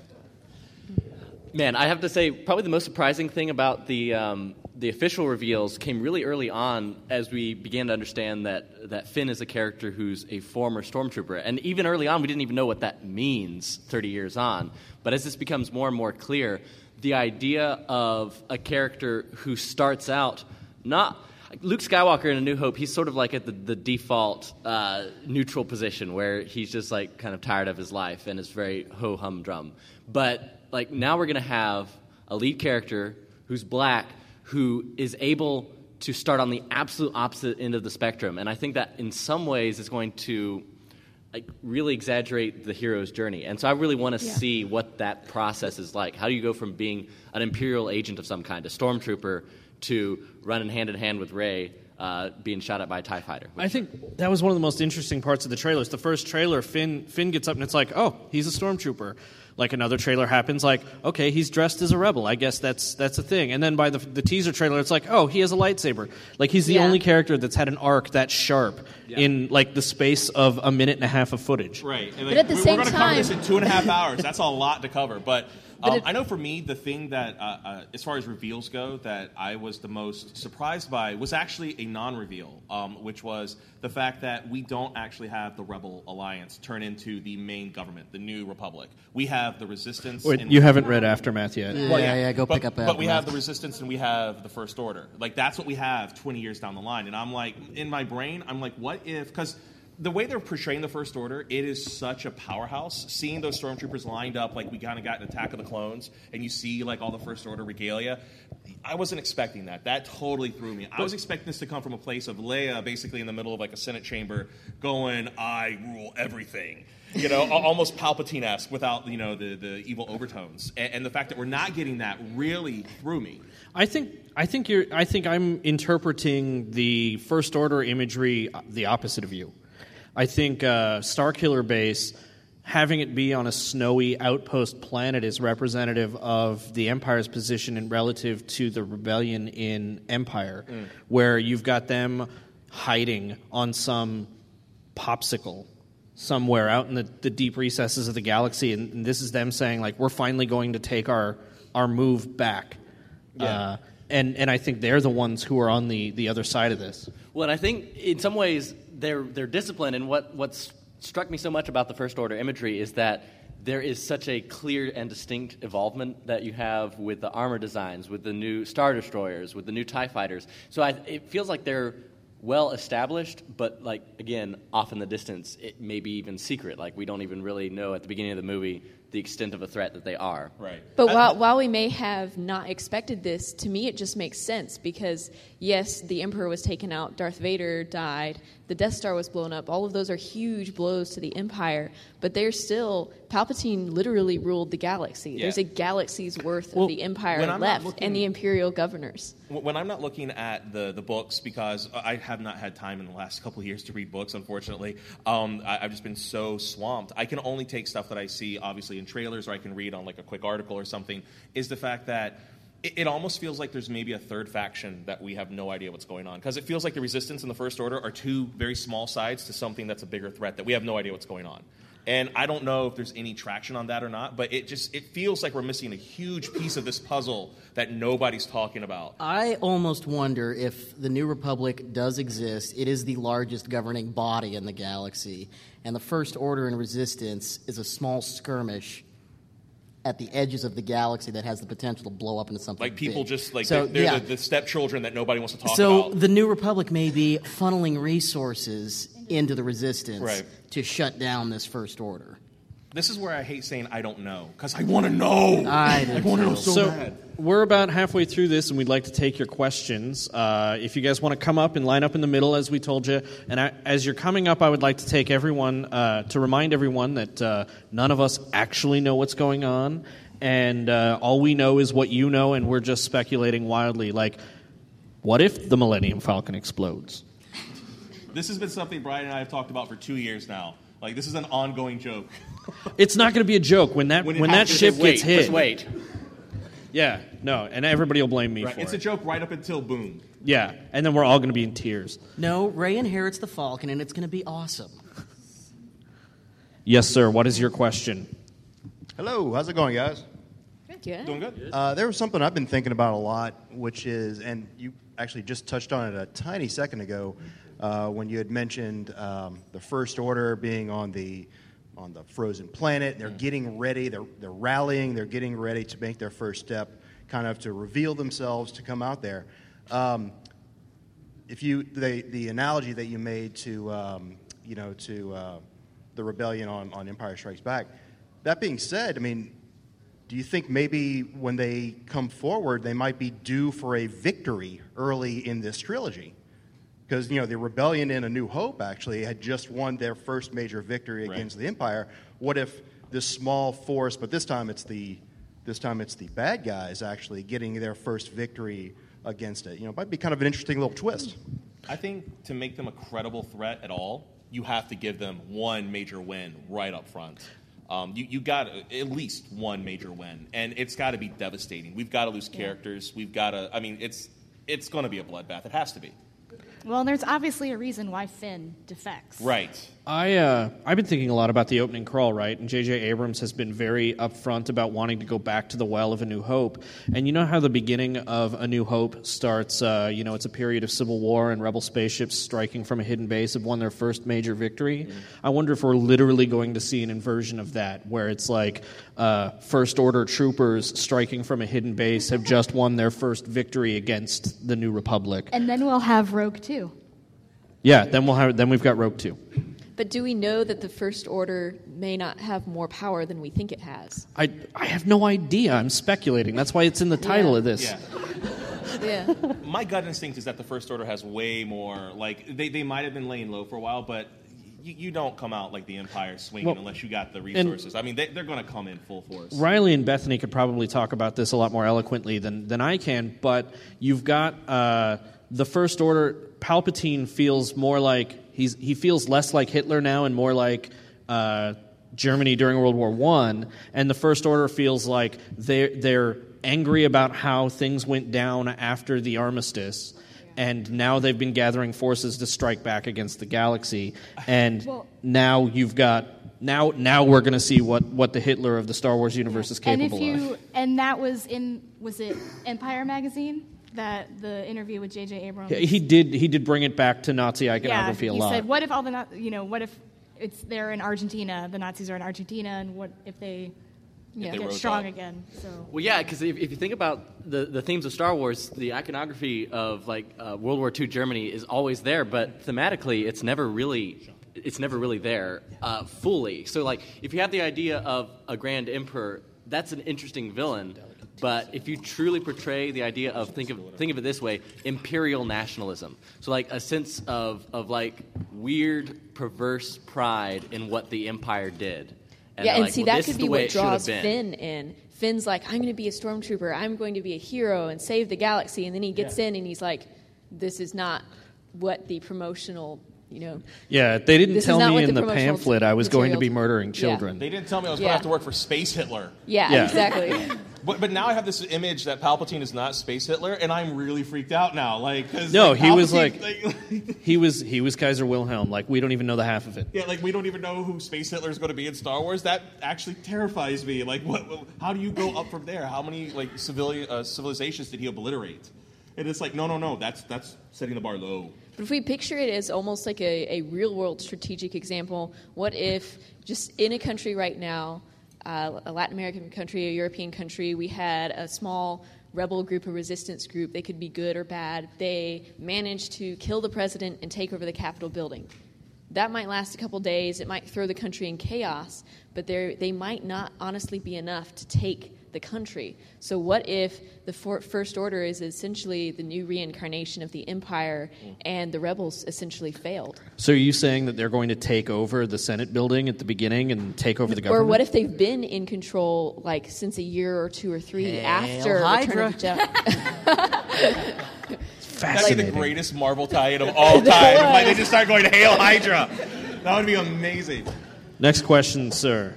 C: Man, I have to say, probably the most surprising thing about the um, the official reveals came really early on as we began to understand that that Finn is a character who's a former stormtrooper, and even early on, we didn't even know what that means. Thirty years on, but as this becomes more and more clear, the idea of a character who starts out not. Luke Skywalker in A New Hope, he's sort of like at the, the default uh, neutral position where he's just like kind of tired of his life and is very ho hum drum. But like now we're going to have a lead character who's black who is able to start on the absolute opposite end of the spectrum. And I think that in some ways is going to like really exaggerate the hero's journey. And so I really want to
F: Yeah.
C: see what that process is like. How do you go from being an imperial agent of some kind, a stormtrooper, to running hand in hand with Rey, uh, being shot at by a Tie Fighter?
A: I think that was one of the most interesting parts of the trailers. The first trailer, Finn Finn gets up and it's like, oh, he's a stormtrooper. Like another trailer happens, like, okay, he's dressed as a rebel. I guess that's that's a thing. And then by the, the teaser trailer, it's like, oh, he has a lightsaber. Like he's the
F: Yeah.
A: only character that's had an arc that sharp in like the space of a minute and a half of footage.
D: Right. And,
F: But at the
D: we-
F: same
D: we're going to
F: time-
D: cover this in two and a half hours. That's a lot to cover. But,
F: But
D: um,
F: it-
D: I know for me, the thing that, uh, uh, as far as reveals go, that I was the most surprised by was actually a non-reveal, um, which was the fact that we don't actually have the Rebel Alliance turn into the main government, the new Republic. We have the Resistance.
A: Wait,
D: and-
A: you haven't read Aftermath yet.
B: Yeah, yeah, go
D: but,
B: pick up
D: But we have the resistance and we have the first order. Like that's what we have 20 years down the line. And I'm like, in my brain, I'm like, what if? Because the way they're portraying the first order, it is such a powerhouse. Seeing those stormtroopers lined up, like we kind of got an Attack of the Clones, and you see like all the first order regalia. I wasn't expecting that. That totally threw me. I was expecting this to come from a place of Leia, basically in the middle of like a Senate chamber, going, "I rule everything." You know, almost Palpatine-esque, without you know the the evil overtones. And, and the fact that we're not getting that really threw me.
A: I think I think you're I think I'm interpreting the first order imagery uh, the opposite of you. I think uh, Starkiller Base having it be on a snowy outpost planet is representative of the Empire's position in relative to the rebellion in Empire, where you've got them hiding on some popsicle somewhere out in the, the deep recesses of the galaxy, and, and this is them saying like we're finally going to take our our move back. Uh, and and I think they're the ones who are on the, the other side of this.
C: Well, and I think in some ways their their discipline and what what's struck me so much about the first order imagery is that there is such a clear and distinct involvement that you have with the armor designs, with the new star destroyers, with the new Tie fighters. So I, it feels like they're well established, but like again, off in the distance, it may be even secret. Like we don't even really know at the beginning of the movie the extent of a threat that they are.
D: Right.
F: But
D: I-
F: while, while we may have not expected this, to me it just makes sense because, yes, the Emperor was taken out, Darth Vader died, the Death Star was blown up. All of those are huge blows to the Empire, but they're still. Palpatine literally ruled the galaxy.
D: Yeah.
F: There's a galaxy's worth
D: Well,
F: of the Empire
D: when I'm not
F: left,
D: looking-
F: and the Imperial governors.
D: when I'm not looking at the, the books because I have not had time in the last couple of years to read books, unfortunately. Um, I, I've just been so swamped. I can only take stuff that I see, obviously, in trailers or I can read on like a quick article or something. Is the fact that it, it almost feels like there's maybe a third faction that we have no idea what's going on because it feels like the Resistance and the First Order are two very small sides to something that's a bigger threat that we have no idea what's going on. And I don't know if there's any traction on that or not, but it just it feels like we're missing a huge piece of this puzzle that nobody's talking about.
B: I almost wonder if the New Republic does exist. It is the largest governing body in the galaxy, and the First Order and Resistance is a small skirmish at the edges of the galaxy that has the potential to blow up into something.
D: Like people
B: big.
D: just like
B: so,
D: they're, they're
B: yeah.
D: the, the stepchildren that nobody wants to talk
B: so
D: about.
B: So the New Republic may be funneling resources into the Resistance
D: Right.
B: to shut down this First Order.
D: This is where I hate saying I don't know because I want to know.
B: I do
D: want to know
B: too.
D: so,
A: So
D: bad.
A: we're about halfway through this, and we'd like to take your questions. Uh, if you guys want to come up and line up in the middle, as we told you, and I, as you're coming up, I would like to take everyone uh, to remind everyone that uh, none of us actually know what's going on, and uh, all we know is what you know, and we're just speculating wildly. Like, what if the Millennium Falcon explodes?
D: This has been something Brian and I have talked about for two years now. Like this is an ongoing joke.
A: It's not going to be a joke when that
D: When
A: when,
D: it
A: that ship
C: Just wait,
A: gets hit.
C: Just wait.
A: Yeah, no, and everybody will blame me
D: Right?
A: for
D: It's
A: it.
D: a joke right up until boom.
A: yeah, and then we're all going to be in tears.
B: No, Rey inherits the Falcon, and it's going to be awesome.
A: Yes, sir. What is your question?
G: Hello, how's it going, guys?
F: Yeah.
D: Doing good.
G: Uh, there was something I've been thinking about a lot, which is, and you actually just touched on it a tiny second ago when you had mentioned um, the First Order being on the on the frozen planet. They're getting ready. They're they're rallying. They're getting ready to make their first step, kind of to reveal themselves to come out there. Um, if you the the analogy that you made to um, you know to uh, the rebellion on, on Empire Strikes Back. That being said, I mean, do you think maybe when they come forward, they might be due for a victory early in this trilogy? Because you know the rebellion in A New Hope actually had just won their first major victory
D: Right.
G: against the Empire. What if this small force, but this time it's the this time it's the bad guys actually getting their first victory against it? You know, it might be kind of an interesting little twist.
D: I think to make them a credible threat at all, you have to give them one major win right up front. Um, you you got at least one major win, and it's got to be devastating. We've got to lose characters. We've got to. I mean, it's it's going to be a bloodbath. It has to be.
E: Well, there's obviously a reason why Finn defects.
D: Right.
A: I uh, I've been thinking a lot about the opening crawl, right? And J.J. Abrams has been very upfront about wanting to go back to the well of A New Hope. And you know how the beginning of A New Hope starts? Uh, you know, it's a period of civil war and rebel spaceships striking from a hidden base have won their first major victory. I wonder if we're literally going to see an inversion of that, where it's like uh, First Order troopers striking from a hidden base have just won their first victory against the New Republic.
E: And then we'll have Rogue Two.
A: Yeah, then we'll have then we've got Rogue Two.
F: But do we know that the First Order may not have more power than we think it has?
A: I, I have no idea. I'm speculating. That's why it's in the title
F: Yeah.
A: of this.
D: Yeah.
F: Yeah.
D: My gut instinct is that the First Order has way more. Like they, they might have been laying low for a while, but you, you don't come out like the Empire swinging
A: Well,
D: unless you got the resources. I mean, they, they're going to come in full force.
A: Riley and Bethany could probably talk about this a lot more eloquently than, than I can, but you've got uh, the First Order. Palpatine feels more like he's he feels less like Hitler now and more like uh, Germany during World War One, and the First Order feels like they're they're angry about how things went down after the armistice. And now they've been gathering forces to strike back against the galaxy. And
E: Well-
A: now you've got now now we're going to see what, what the Hitler of the Star Wars universe is capable and
E: if you
A: of.
E: and that was in was it Empire magazine that the interview with J.J. Abrams.
A: He he did he did bring it back to Nazi
E: yeah,
A: iconography a
E: he said, "What if all the you know? What if it's they're in Argentina? The Nazis are in Argentina, and what if they
F: Yeah.
D: they
E: get strong
D: up.
E: again. So
C: Well, yeah, because if, if you think about the, the themes of Star Wars, the iconography of like uh, World War II Germany is always there, but thematically, it's never really it's never really there uh, fully. So, like, if you have the idea of a grand emperor, that's an interesting villain. But if you truly portray the idea of think of think of it this way, imperial nationalism. So, like a sense of of like weird, perverse pride in what the empire did.
F: yeah, and
C: like,
F: see,
C: well,
F: that could be what
C: it should have
F: draws. Finn in. Finn's like, I'm going to be a stormtrooper. I'm going to be a hero and save the galaxy. And then he gets in and he's like, this is not what the promotional, you know.
A: Yeah, they didn't tell me in
F: the
A: the pamphlet I was going to be
F: materials-
A: murdering
F: Yeah.
A: children.
D: They didn't tell me I was going to have to work for Space Hitler.
F: Yeah,
A: Yeah.
F: exactly.
D: But, but now I have this image that Palpatine is not Space Hitler, and I'm really freaked out now. Like, 'cause,
A: No,
D: like,
A: he was
D: like,
A: He was he was Kaiser Wilhelm. Like we don't even know the half of it.
D: yeah, like we don't even know who Space Hitler is going to be in Star Wars. That actually terrifies me. Like, what? what- How do you go up from there? How many like civilian uh, civilizations did he obliterate? And it's like, no, no, no. That's that's setting the bar low.
F: But if we picture it as almost like a, a real world strategic example, what if just in a country right now, uh, a Latin American country, a European country, we had a small rebel group, a resistance group, they could be good or bad, they managed to kill the president and take over the Capitol building. That might last a couple days, it might throw the country in chaos, but they might not honestly be enough to take the country. So, what if the for- First Order is essentially the new reincarnation of the Empire and the rebels essentially failed?
A: So are you saying that they're going to take over the Senate building at the beginning and take over the government?
F: Or what if they've been in control like since a year or two or three
B: Hail
F: after Return of the Jedi?
D: That'd be the greatest Marvel tie-in of all time. like, they just start going Hail Hydra. That would be amazing.
A: Next question, sir.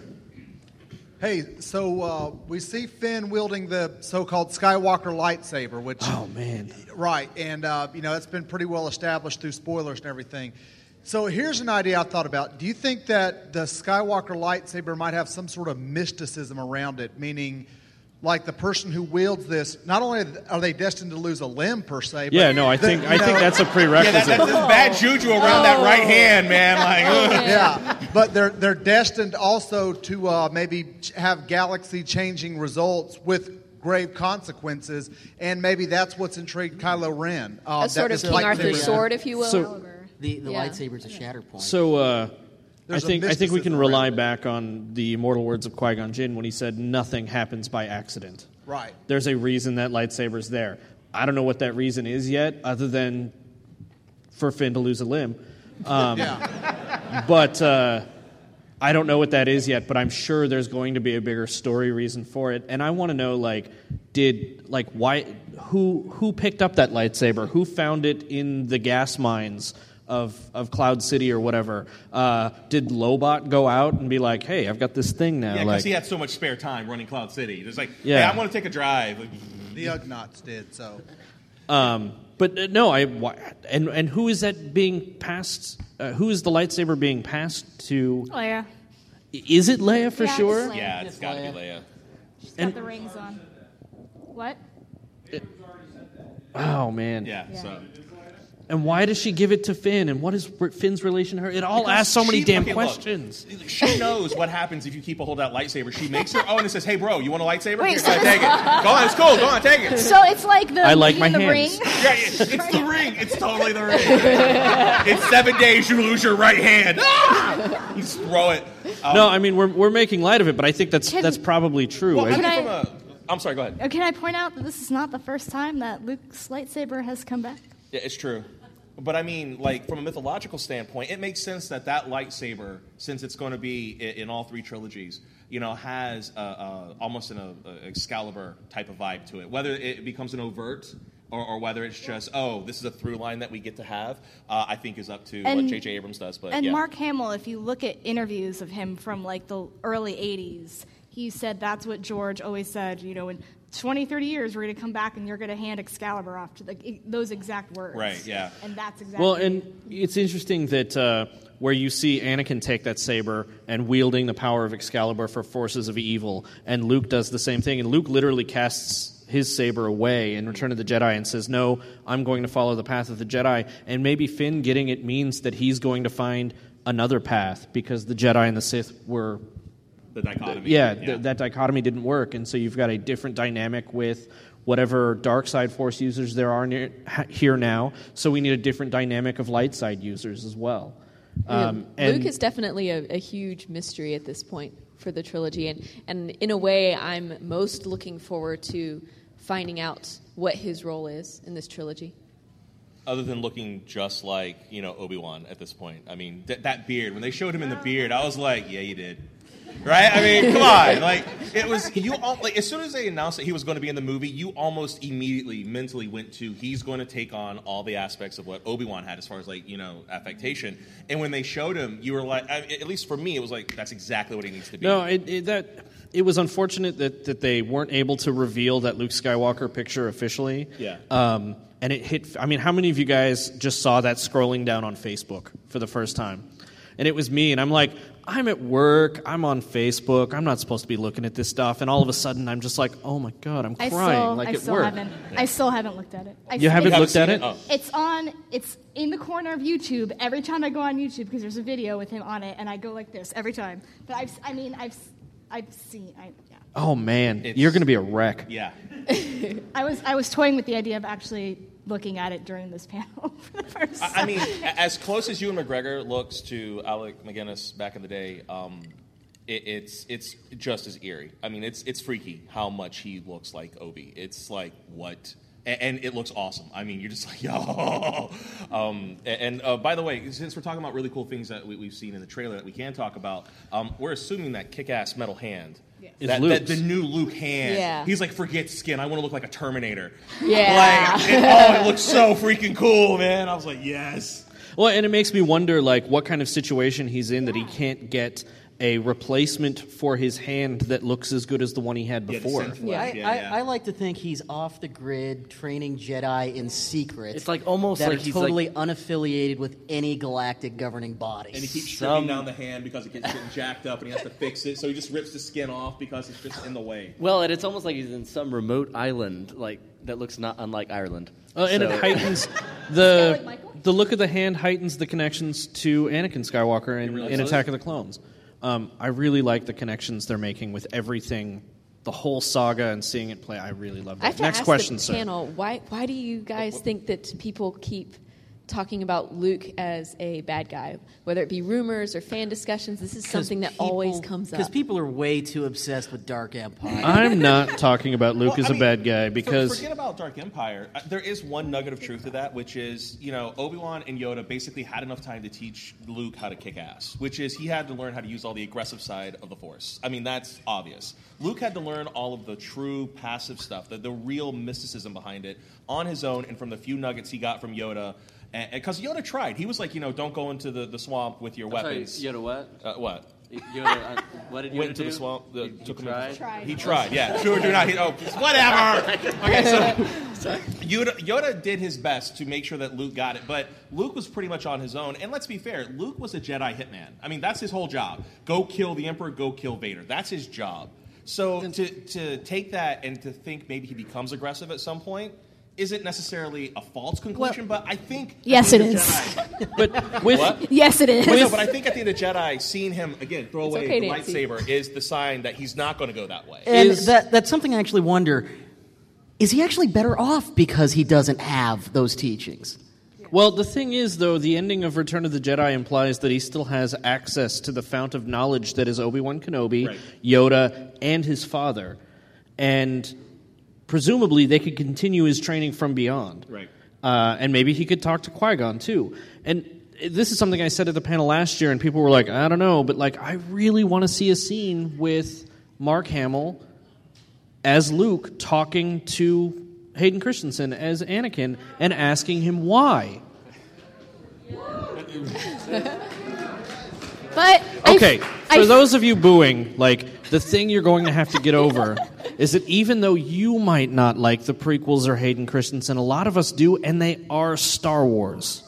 H: Hey, so uh, we see Finn wielding the so-called Skywalker lightsaber, which
A: Oh man.
H: right, and uh, you know it's been pretty well established through spoilers and everything. So here's an idea I thought about. Do you think that the Skywalker lightsaber might have some sort of mysticism around it, meaning? Like the person who wields this, not only are they destined to lose a limb per se, but
A: Yeah, no, I
H: the-
A: think
H: you
A: I think that's a prerequisite.
D: Yeah, that, that's just bad juju around that right hand, man. Like, ugh.
H: yeah, but they're they're destined also to uh, maybe have galaxy changing results with grave consequences, and maybe that's what's intrigued Kylo Ren. Uh,
F: a
H: that
F: sort of
H: this
F: King Arthur's
H: lightsaber-
F: sword, if you will.
A: So-
B: The, the
F: Yeah.
B: lightsaber's a shatter point.
A: So uh, I
H: There's a
A: think I think we can rely back on the immortal words of Qui Gon Jinn when he said, "Nothing happens by accident."
H: Right.
A: There's a reason that lightsaber's there. I don't know what that reason is yet, other than for Finn to lose a limb. Um,
H: Yeah,
A: But uh, I don't know what that is yet. But I'm sure there's going to be a bigger story reason for it. And I want to know, like, did like why who who picked up that lightsaber? Who found it in the gas mines? Of, of Cloud City or whatever. Uh, did Lobot go out and be like, "Hey, I've got this thing now"?
D: Yeah, because
A: like,
D: he had so much spare time running Cloud City. It's like,
A: Yeah.
D: yeah, I want to take a drive.
H: The Ugnaughts did so.
A: Um, but uh, no, I and and who is that being passed? Uh, who is the lightsaber being passed to?
E: Oh yeah,
A: Is it Leia for
E: Yeah, it's
A: sure?
E: Leia.
D: yeah, it's got to be Leia.
E: she's
A: And-
E: got the rings on. What?
A: Oh man.
D: Yeah,
E: Yeah.
D: so.
A: And why does she give it to Finn? And what is Finn's relation to her? It all asks so many
D: She-
A: damn
D: okay, look,
A: questions.
D: she knows what happens if you keep a holdout lightsaber. She makes her own and it says, "Hey, bro, you want a lightsaber?
E: Wait,
D: Here,
E: so
D: go take it. Go on, it's cool. Go on, take it."
E: So it's like the
A: I like my
E: the
A: hands.
E: ring.
D: Yeah, yeah, it's the ring. It's totally the ring. in seven days, you lose your right hand. Ah! You just throw it. Um,
A: no, I mean we're we're making light of it, but I think that's
E: Can-
A: that's probably true.
D: well, I
A: I-
D: mean,
E: I-
D: from a, I'm sorry. Go ahead.
E: Uh, Can I point out that this is not the first time that Luke's lightsaber has come back?
D: Yeah, it's true. But I mean, like from a mythological standpoint, it makes sense that that lightsaber, since it's going to be in, in all three trilogies, you know, has a, a, almost an a, Excalibur type of vibe to it. Whether it becomes an overt or, or whether it's just, oh, this is a through line that we get to have, uh, I think is up to what
E: And-
D: J.J. Abrams does. But
E: And
D: yeah.
E: Mark Hamill, if you look at interviews of him from like the early 80s, he said that's what George always said, you know, in 20, 30 years, we're going to come back and you're going to hand Excalibur off to the, those exact words.
D: Right, yeah.
E: And that's exactly.
A: Well, and it's interesting that uh, where you see Anakin take that saber and wielding the power of Excalibur for forces of evil, and Luke does the same thing, and Luke literally casts his saber away in Return of the Jedi and says, "No, I'm going to follow the path of the Jedi." And maybe Finn getting it means that he's going to find another path because the Jedi and the Sith were
D: the dichotomy.
A: yeah, th- that dichotomy didn't work, and so you've got a different dynamic with whatever dark side force users there are near, ha- here now. So we need a different dynamic of light side users as well. Um,
F: Yeah,
A: and
F: Luke is definitely a, a huge mystery at this point for the trilogy, and, and in a way, I'm most looking forward to finding out what his role is in this trilogy.
D: Other than looking just like you know Obi Wan at this point, I mean th- that beard. When they showed him in the beard, I was like, yeah, you did. Right? I mean, come on. Like it was you. All, like as soon as they announced that he was going to be in the movie, you almost immediately mentally went to he's going to take on all the aspects of what Obi Wan had as far as like you know affectation. And when they showed him, you were like, I, at least for me, it was like that's exactly what he needs to be.
A: No, it, it, that it was unfortunate that, that they weren't able to reveal that Luke Skywalker picture officially.
D: Yeah.
A: Um, and it hit. I mean, how many of you guys just saw that scrolling down on Facebook for the first time? And it was me, and I'm like, I'm at work, I'm on Facebook, I'm not supposed to be looking at this stuff, and all of a sudden I'm just like, oh my god, I'm
E: I
A: crying
E: still,
A: like
E: I
A: at
E: still
A: work.
E: haven't. I still haven't looked at it. I
A: You haven't looked at it?
D: Oh.
E: It's on. It's in the corner of YouTube every time I go on YouTube because there's a video with him on it, and I go like this every time. But I've. I mean, I've. I've seen. I, yeah.
A: Oh man,
D: It's-
A: you're going to be a wreck.
D: Yeah.
E: I was. I was toying with the idea of actually looking at it during this panel for the first time.
D: I mean, as close as Ewan McGregor looks to Alec Guinness back in the day, um, it, it's it's just as eerie. I mean, it's it's freaky how much he looks like Obi. It's like what. And it looks awesome. I mean, you're just like, yo. Um, and uh, by the way, since we're talking about really cool things that we, we've seen in the trailer that we can talk about, um, we're assuming that kick-ass metal hand,
A: Is
D: that, that the new Luke hand,
F: Yeah.
D: he's like, forget skin. I want to look like a Terminator.
F: Yeah.
D: Like, it, oh, it looks so freaking cool, man. I was like, yes.
A: Well, and it makes me wonder, like, what kind of situation he's in that he can't get a replacement for his hand that looks as good as the one he had before.
D: synth
F: Yeah.
B: I,
D: flesh, yeah,
B: I,
D: yeah.
B: I like to think he's off the grid training Jedi in secret.
C: It's like almost
B: that
C: like
B: are
C: he's
B: totally
C: like
B: unaffiliated with any galactic governing body.
D: And he keeps
C: Some-
D: stripping down the hand because it gets getting jacked up and he has to fix it. So he just rips the skin off because it's just in the way.
C: well, and it's almost like he's in some remote island like that looks not unlike Ireland.
A: Uh, and
C: So-
A: it heightens the
E: Michael?
A: the look of the hand heightens the connections to Anakin Skywalker in,
D: really
A: in. Attack of the Clones. Um, I really like the connections they're making with everything, the whole saga, and seeing it play. I really love
F: I
A: that.
F: have to
A: Next
F: ask
A: question,
F: the
A: sir.
F: panel, why, why do you guys think that people keep talking about Luke as a bad guy? Whether it be rumors or fan discussions, this is something that always comes up.
B: Because people are way too obsessed with Dark Empire.
A: I'm not talking about Luke
D: Well,
A: as
D: I
A: a
D: mean,
A: bad guy
D: for-
A: because
D: forget about Dark Empire. Uh, There is one nugget of truth to that, which is you know Obi Wan and Yoda basically had enough time to teach Luke how to kick ass, which is he had to learn how to use all the aggressive side of the Force. I mean that's obvious. Luke had to learn all of the true passive stuff, the, the real mysticism behind it, on his own, and from the few nuggets he got from Yoda. Because Yoda tried, he was like, you know, don't go into the, the swamp with your weapons.
C: Yoda, what?
D: Uh, what?
C: Yoda, uh, what did Yoda
D: went into
C: do?
D: the swamp. The,
C: He- he
D: took him
C: tried?
D: into-
E: Tried.
D: He tried. Yeah. True or do not. He, oh, whatever. Okay. So Yoda, Yoda did his best to make sure that Luke got it, but Luke was pretty much on his own. And let's be fair, Luke was a Jedi hitman. I mean, that's his whole job. Go kill the Emperor. Go kill Vader. That's his job. So to to take that and to think maybe he becomes aggressive at some point. Isn't necessarily a false conclusion, but I think
E: Yes,
D: at
E: it
D: the
E: is.
D: Jedi-
A: but with
D: What?
E: yes, it is.
D: Well, no, but I think at the end of Jedi, seeing him again throw
F: It's
D: away
F: okay,
D: the
F: Nancy.
D: lightsaber is the sign that he's not going to go that way.
B: and
A: is-
B: that, that's something I actually wonder. Is he actually better off because he doesn't have those teachings?
A: Well, the thing is, though, the ending of Return of the Jedi implies that he still has access to the fount of knowledge that is Obi Wan Kenobi,
D: Right.
A: Yoda, and his father. And presumably they could continue his training from beyond.
D: Right.
A: Uh, and maybe he could talk to Qui Gon, too. And this is something I said at the panel last year, and people were like, I don't know, but like, I really want to see a scene with Mark Hamill as Luke talking to Hayden Christensen as Anakin and asking him why.
E: But
A: Okay,
E: I-
A: for those of you booing, like the thing you're going to have to get over is that even though you might not like the prequels or Hayden Christensen, a lot of us do, and they are Star Wars.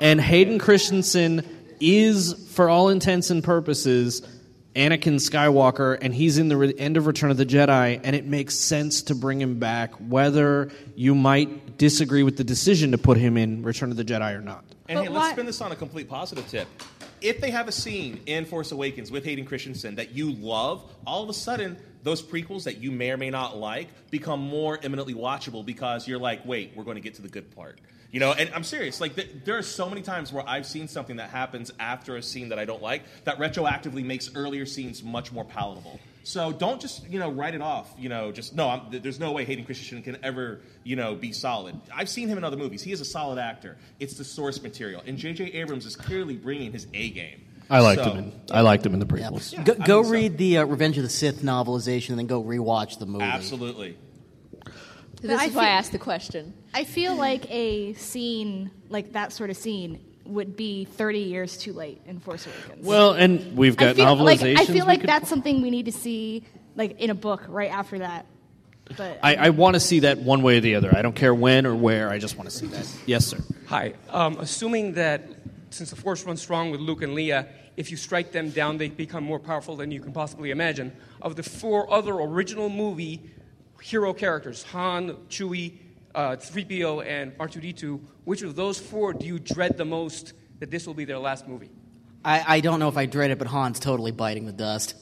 A: And Hayden Christensen is, for all intents and purposes, Anakin Skywalker, and he's in the re- end of Return of the Jedi, and it makes sense to bring him back, whether you might disagree with the decision to put him in Return of the Jedi or not.
D: And
E: But
D: hey, let's spin this on a complete positive tip. if they have a scene in Force Awakens with Hayden Christensen that you love, all of a sudden those prequels that you may or may not like become more eminently watchable because you're like, wait, we're going to get to the good part. You know, and I'm serious. Like, th- there are so many times where I've seen something that happens after a scene that I don't like that retroactively makes earlier scenes much more palatable. So don't just you know write it off. You know, just no. I'm, th- there's no way Hayden Christensen can ever you know be solid. I've seen him in other movies. He is a solid actor. It's the source material, and J.J. Abrams is clearly bringing his A game.
A: I liked
D: So-
A: him. In, I liked him in the prequels.
B: go
D: I
B: go
D: think so.
B: read the uh, Revenge of the Sith novelization and then go rewatch the movie.
D: Absolutely.
F: This
E: I
F: is why I
E: feel-
F: asked the question.
E: I feel like a scene like that sort of scene would be 30 years too late in Force Awakens.
A: Well, and we've
E: I
A: got
E: feel like
A: novelizations.
E: I feel like
A: could-
E: that's something we need to see like in a book right after that. But
A: I, I want to see that one way or the other. I don't care when or where. I just want to see that. Yes, sir.
I: Hi. Um, assuming that since the Force runs strong with Luke and Leia, if you strike them down, they become more powerful than you can possibly imagine. Of the four other original movie hero characters, Han, Chewie, uh, 3PO, and R2D2, which of those four do you dread the most that this will be their last movie?
B: I, I don't know if I dread it, but Han's totally biting the dust.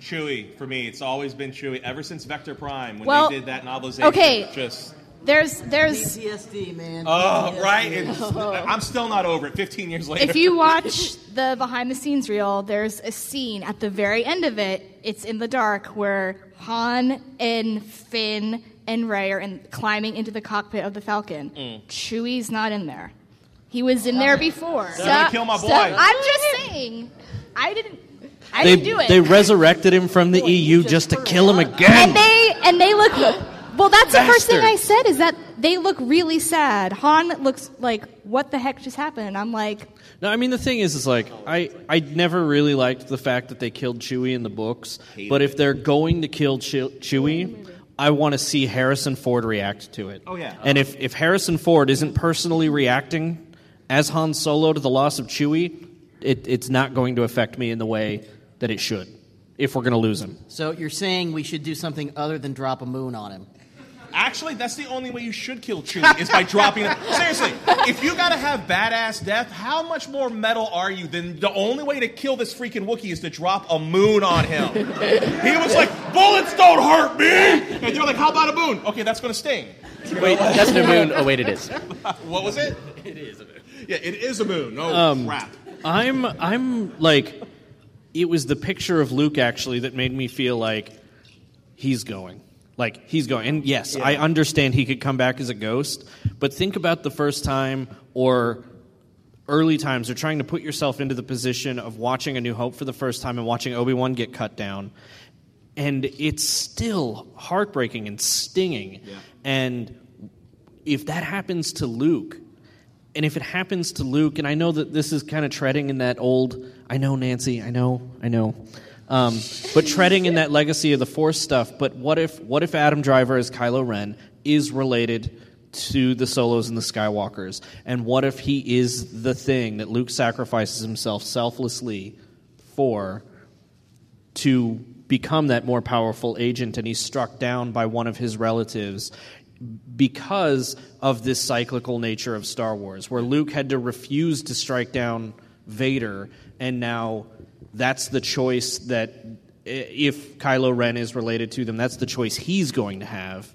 D: Chewie for me. It's always been Chewie ever since Vector Prime when
E: Well,
D: they did that novelization.
E: okay.
D: Just
E: there's there's
B: PTSD, man.
D: oh right. It's, I'm still not over it. 15 years later.
E: if you watch the behind the scenes reel, there's a scene at the very end of it. It's in the dark where Han and Finn and Rey are in, climbing into the cockpit of the Falcon.
D: Mm.
E: Chewie's not in there. He was in there before.
D: They're gonna kill my boy.
E: I'm just saying. I didn't. I
A: They,
E: didn't do it.
A: they resurrected him from the EU just to kill him again.
E: and they and they look. Well, that's the first thing I said is that they look really sad. Han looks like what the heck just happened, and I'm like,
A: No, I mean the thing is, is like I I never really liked the fact that they killed Chewie in the books. But if they're going to kill Chew- Chewie, I want to see Harrison Ford react to it.
D: Oh, yeah.
A: And if if Harrison Ford isn't personally reacting as Han Solo to the loss of Chewie, it, it's not going to affect me in the way that it should. If we're going to lose him.
B: So you're saying we should do something other than drop a moon on him?
D: Actually, that's the only way you should kill Chewie is by dropping him. Seriously, if you gotta have badass death, how much more metal are you than the only way to kill this freaking Wookiee is to drop a moon on him? he was like, bullets don't hurt me! And you're like, how about a moon? Okay, that's gonna sting.
C: Wait, that's the moon. Oh, wait, it is.
D: What was it? It is a moon. Yeah, it is a moon. No
A: Um,
D: crap.
A: I'm I'm like it was the picture of Luke actually that made me feel like he's going. Like he's going. And yes, I understand he could come back as a ghost, but think about the first time or early times or trying to put yourself into the position of watching A New Hope for the first time and watching Obi-Wan get cut down. And it's still heartbreaking and stinging. And if that happens to Luke, and if it happens to Luke, and I know that this is kind of treading in that old, I know, Nancy, I know, I know, um, but treading in that legacy of the Force stuff. But what if, what if Adam Driver as Kylo Ren is related to the Solos and the Skywalkers? And what if he is the thing that Luke sacrifices himself selflessly for to become that more powerful agent, and he's struck down by one of his relatives because of this cyclical nature of Star Wars, where Luke had to refuse to strike down Vader, and now that's the choice that, if Kylo Ren is related to them, that's the choice he's going to have,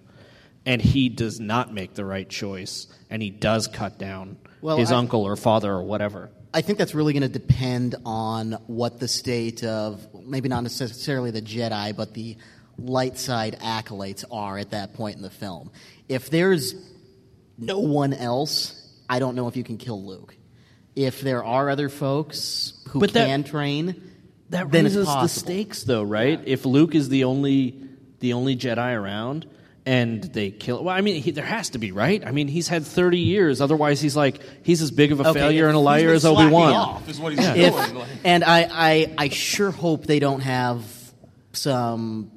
A: and he does not make the right choice, and he does cut down
B: Well,
A: his
B: I-
A: uncle or father or whatever.
B: I think that's really going to depend on what the state of maybe not necessarily the Jedi, but the light side acolytes are at that point in the film. If there's no one else, I don't know if you can kill Luke. If there are other folks who
A: But that-
B: can train,
A: That
B: then it's
A: raises the stakes, though, right? If Luke is the only the only Jedi around, and they kill, well, I mean, he, there has to be, right? I mean, he's had thirty years. Otherwise, he's like he's as big of a
B: Okay,
A: failure and a liar
D: been
A: as Obi Wan.
D: off is what he's doing.
B: and I, I, I sure hope they don't have some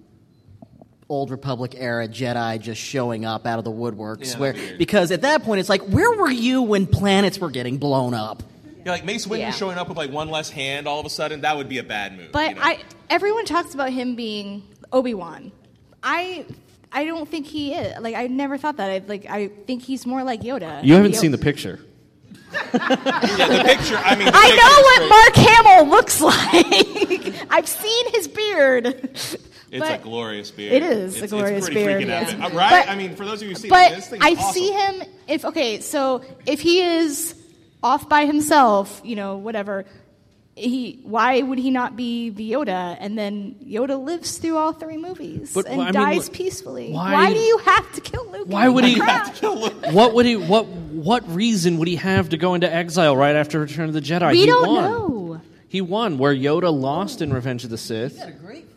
B: old Republic era Jedi just showing up out of the woodworks.
D: Yeah,
B: where
D: be weird.
B: because at that point it's like, where were you when planets were getting blown up?
D: Yeah, like Mace Windu
F: Yeah.
D: showing up with like one less hand all of a sudden, that would be a bad move.
E: But
D: you know?
E: I everyone talks about him being Obi Wan. I I don't think he is. Like I never thought that. I like I think he's more like Yoda.
A: You haven't
E: Yo-
A: seen the picture.
D: yeah, the picture. I mean, the
E: I
D: picture
E: know what
D: is
E: Mark Hamill looks like. I've seen his beard.
D: It's
E: but-
D: a glorious beard.
E: It is a
D: It's-
E: glorious
D: it's pretty
E: beard.
D: freaking
E: yes.
D: epic. Right?
E: But-
D: I mean, for those of you who see
E: but
D: this thing,
E: I
D: awesome.
E: see him if okay, so if he is off by himself, you know, whatever. He, why would he not be the Yoda? And then Yoda lives through all three movies
A: But,
E: and
A: I mean,
E: dies
A: look,
E: peacefully.
A: why-
E: Why, do you have to kill Luke?
A: Why
E: and
A: have
E: to
A: kill
E: Luke?
A: What would he? What what reason would he have to go into exile right after Return of the Jedi?
E: We
A: he
E: don't
A: won.
E: know.
A: He won where Yoda lost in Revenge of the Sith.
B: You got a great theory on why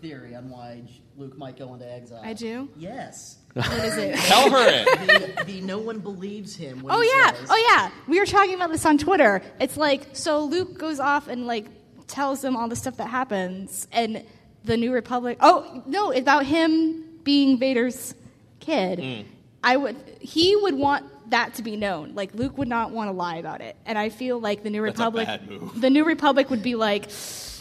B: Luke might go into exile.
E: I do.
B: Yes.
E: What is it?
D: Tell her it.
B: the, the no one believes him. When
E: Oh
B: he
E: yeah,
B: says-
E: oh yeah. We were talking about this on Twitter. It's like so Luke goes off and like tells them all the stuff that happens, and the New Republic. Oh no, about him being Vader's kid.
D: Mm.
E: I would. He would want that to be known. Like Luke would not want to lie about it, and I feel like the New
D: That's a
E: Republic.
D: bad move.
E: The New Republic would be like,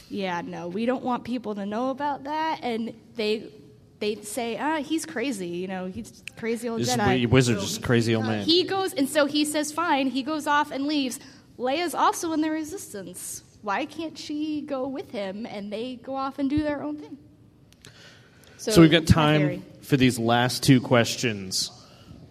E: yeah, no, we don't want people to know about that, and they. They'd say, ah, he's crazy. You know, he's crazy old
A: This
E: Jedi.
A: wizard, just crazy old man.
E: He goes, and so he says, fine. He goes off and leaves. Leia's also in the resistance. Why can't she go with him and they go off and do their own thing?
A: So, we've got
E: that's my theory.
A: time for these last two questions.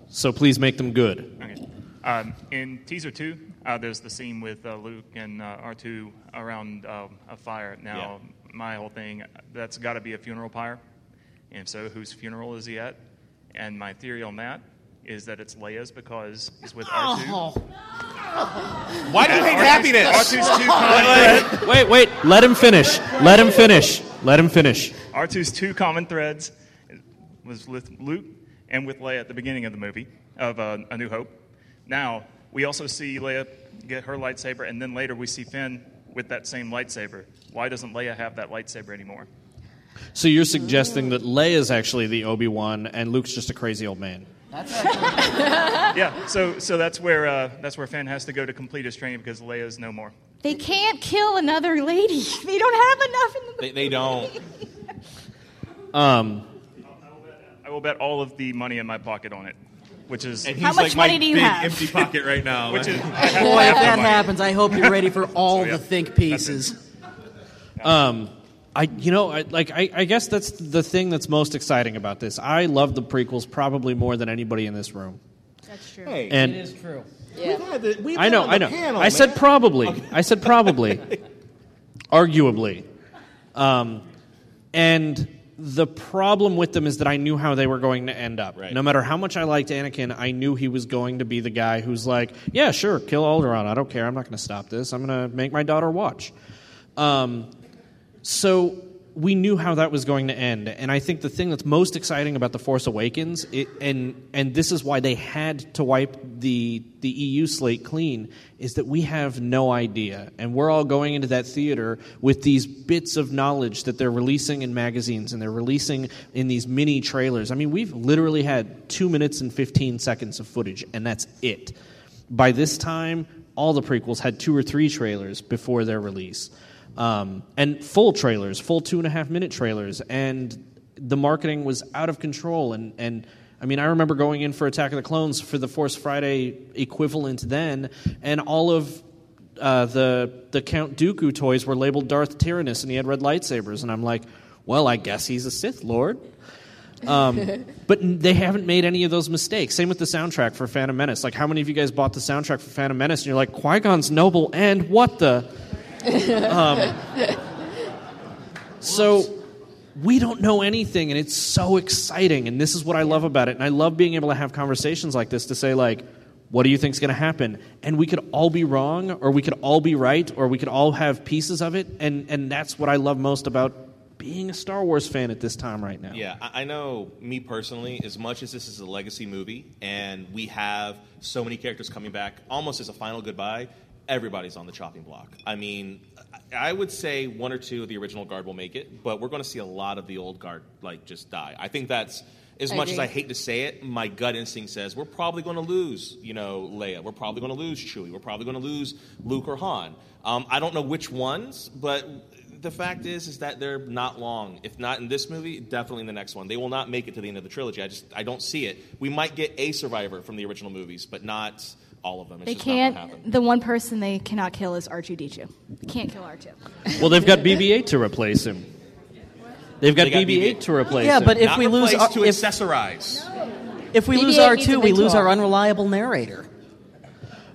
A: So please make them good.
J: Okay. Um, in teaser two, uh, there's the scene with uh, Luke and uh, R2 around uh, a fire. Now, my whole thing, that's got to be a funeral pyre. And so, whose funeral is he at? And my theory on that is that it's Leia's because he's with R2.
B: Oh,
D: Why do you hate happiness?
J: R2's two common threads.
A: Wait, wait. Let him finish. Let him finish. Let him finish.
J: R2's two common threads was with Luke and with Leia at the beginning of the movie of uh, A New Hope. Now we also see Leia get her lightsaber, and then later we see Finn with that same lightsaber. Why doesn't Leia have that lightsaber anymore?
A: So you're suggesting that Leia's actually the Obi Wan and Luke's just a crazy old man.
B: that's
J: Yeah, so so that's where uh, that's where Finn has to go to complete his training because Leia's no more.
E: They can't kill another lady. They don't have enough in the
D: They, they don't.
A: Um,
J: I will bet all of the money in my pocket on it, which is
D: And he's
E: How much
D: like my
E: money do you
D: big
E: have?
D: empty pocket right now.
J: which is
B: boy, if that
J: money.
B: happens, I hope you're ready for all
J: yeah,
B: the think pieces.
A: um, I, you know, I, like I, I guess that's the thing that's most exciting about this. I love the prequels probably more than anybody in this room.
E: That's true.
D: hey,
A: And
B: It is true.
F: Yeah.
D: we've
A: I
D: been
A: know,
D: on
A: I
D: the
A: know.
D: panel,
A: I said
D: man.
A: probably. I said probably. Arguably. Um, and the problem with them is that I knew how they were going to end up.
D: Right.
A: No matter how much I liked Anakin, I knew he was going to be the guy who's like, yeah, sure, kill Alderaan. I don't care. I'm not going to stop this. I'm going to make my daughter watch. Um, so we knew how that was going to end, and I think the thing that's most exciting about the Force Awakens, it, and and this is why they had to wipe the the EU slate clean, is that we have no idea, and we're all going into that theater with these bits of knowledge that they're releasing in magazines and they're releasing in these mini trailers. I mean, we've literally had two minutes and fifteen seconds of footage, and that's it. By this time, all the prequels had two or three trailers before their release um, and full trailers, full two and a half minute trailers, and the marketing was out of control. And, and I mean, I remember going in for Attack of the Clones for the Force Friday equivalent then, and all of uh, the the Count Dooku toys were labeled Darth Tyrannus, and he had red lightsabers, and I'm like, well, I guess he's a Sith Lord. Um, but they haven't made any of those mistakes. Same with the soundtrack for Phantom Menace. Like, how many of you guys bought the soundtrack for Phantom Menace? And you're like, Qui Gon's noble, and what the? Um, so we don't know anything, and it's so exciting. And this is what I love about it. And I love being able to have conversations like this to say, like, what do you think's going to happen? And we could all be wrong, or we could all be right, or we could all have pieces of it. And and that's what I love most about being a Star Wars fan at this time right now.
D: Yeah, I know me personally, as much as this is a legacy movie and we have so many characters coming back almost as a final goodbye, everybody's on the chopping block. I mean, I would say one or two of the original guard will make it, but we're going to see a lot of the old guard like just die. I think that's as
F: I
D: much as. I hate to say it, my gut instinct says we're probably going to lose, you know, Leia. We're probably going to lose Chewie. We're probably going to lose Luke or Han. Um, I don't know which ones, but the fact is, is that they're not long. If not in this movie, definitely in the next one. They will not make it to the end of the trilogy. I just, I don't see it. We might get a survivor from the original movies, but not all of them. It's
E: They
D: just not
E: can't.
D: happen.
E: The one person they cannot kill is R2D2. Can't kill R2.
A: Well, they've got BB-8 to replace him. They've got
D: They got
A: BB-8 to replace
B: Yeah,
A: him.
B: but if
D: Not
B: we lose
D: replace, to
B: if,
D: accessorize.
B: if we lose
F: BB-8 needs a
B: R2, we lose our unreliable narrator.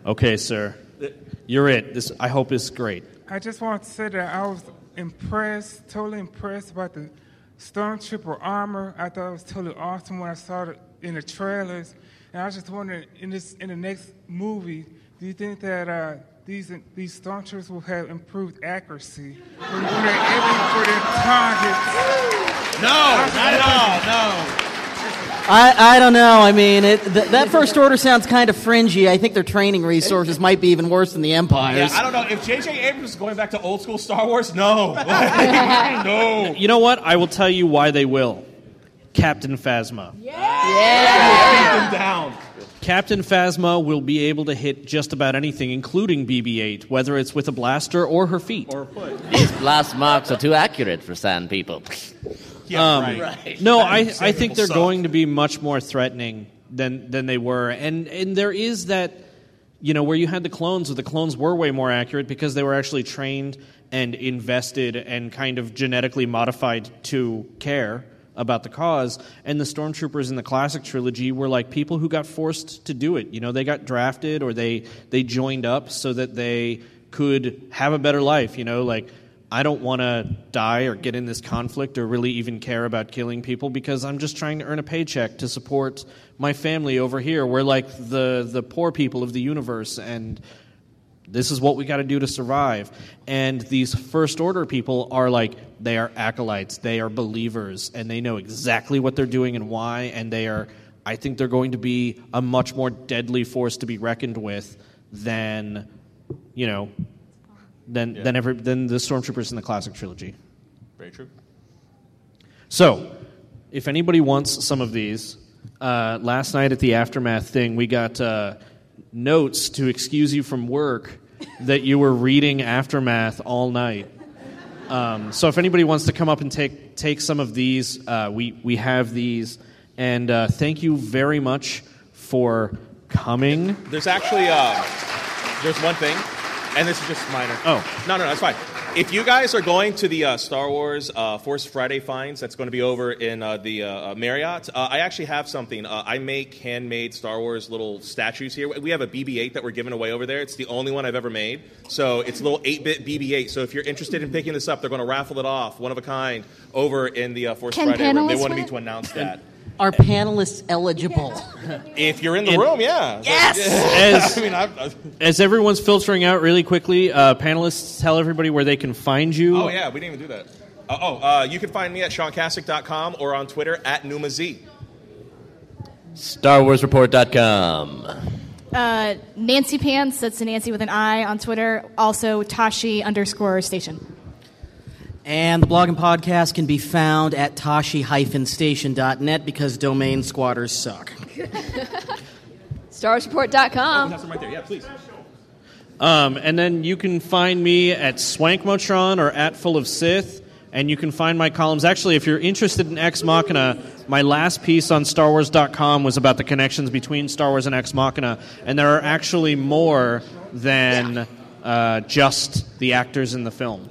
A: Okay, sir. You're it. This I hope is great.
K: I just want to say that I was impressed, totally impressed about the Stormtrooper armor. I thought it was totally awesome when I saw it in the trailers. And I was just wondering, in this, in the next movie, do you think that uh, these these Stormtroopers will have improved accuracy when, when they're aiming for their targets?
D: No, not at all. No.
B: I, I don't know. I mean, it, th- that first order sounds kind of fringy. I think their training resources might be even worse than the Empire's.
D: Yeah, I don't know if J.J. Abrams is going back to old school Star Wars. No, no.
A: You know what? I will tell you why they will. Captain Phasma.
D: Beat them down.
A: Captain Phasma will be able to hit just about anything, including BB-8, whether it's with a blaster or her feet.
D: Or foot.
C: These blast marks are too accurate for sand people.
D: Yeah,
A: Um,
D: right.
A: No, I, I think they're
D: suck.
A: going to be much more threatening than than they were, and and there is that, you know, where you had the clones, where the clones were way more accurate because they were actually trained and invested and kind of genetically modified to care about the cause. And the stormtroopers in the classic trilogy were like people who got forced to do it. You know, they got drafted or they they joined up so that they could have a better life. You know, like I don't want to die or get in this conflict or really even care about killing people because I'm just trying to earn a paycheck to support my family over here. We're like the the poor people of the universe and this is what we got to do to survive. And these first order people are like they are acolytes, they are believers and they know exactly what they're doing and why and they are I think they're going to be a much more deadly force to be reckoned with than you know than than ever than the stormtroopers in the classic trilogy.
D: Very true.
A: So, if anybody wants some of these, uh, last night at the aftermath thing, we got uh, notes to excuse you from work that you were reading aftermath all night. Um, so, if anybody wants to come up and take take some of these, uh, we we have these, and uh, thank you very much for coming.
D: There's actually uh, there's one thing, and this is just minor.
A: Oh.
D: no, no, that's fine. If you guys are going to the uh, Star Wars uh, Force Friday finds, that's going to be over in uh, the uh, uh, Marriott. Uh, I actually have something. Uh, I make handmade Star Wars little statues here. We have a BB-8 that we're giving away over there. It's the only one I've ever made. So it's a little 8-bit BB-8. So if you're interested in picking this up, they're going to raffle it off, one of a kind, over in the uh, Force
E: Can
D: Friday room. They wanted me to announce that.
B: Are panelists eligible?
D: If you're in the
A: And-
D: room, yeah.
B: Yes!
A: As-
D: I mean, I've, I've-
A: As everyone's filtering out really quickly, uh, panelists tell everybody where they can find you.
D: Oh yeah, we didn't even do that. Uh, oh, uh, you can find me at SeanCastick.com or on Twitter at NumaZ.
C: StarWarsReport.com.
E: Uh, Nancy Pants, that's a Nancy with an I on Twitter. Also, Tosche underscore station.
B: And the blog and podcast can be found at tosche-station.net because domain squatters suck.
F: StarWarsReport.com.
D: That's right there. Yeah, please.
A: Um, and then you can find me at Swankmotron or at Full of Sith. And you can find my columns. Actually, if you're interested in Ex Machina, my last piece on StarWars.com was about the connections between Star Wars and Ex Machina. And there are actually more than uh, just the actors in the film.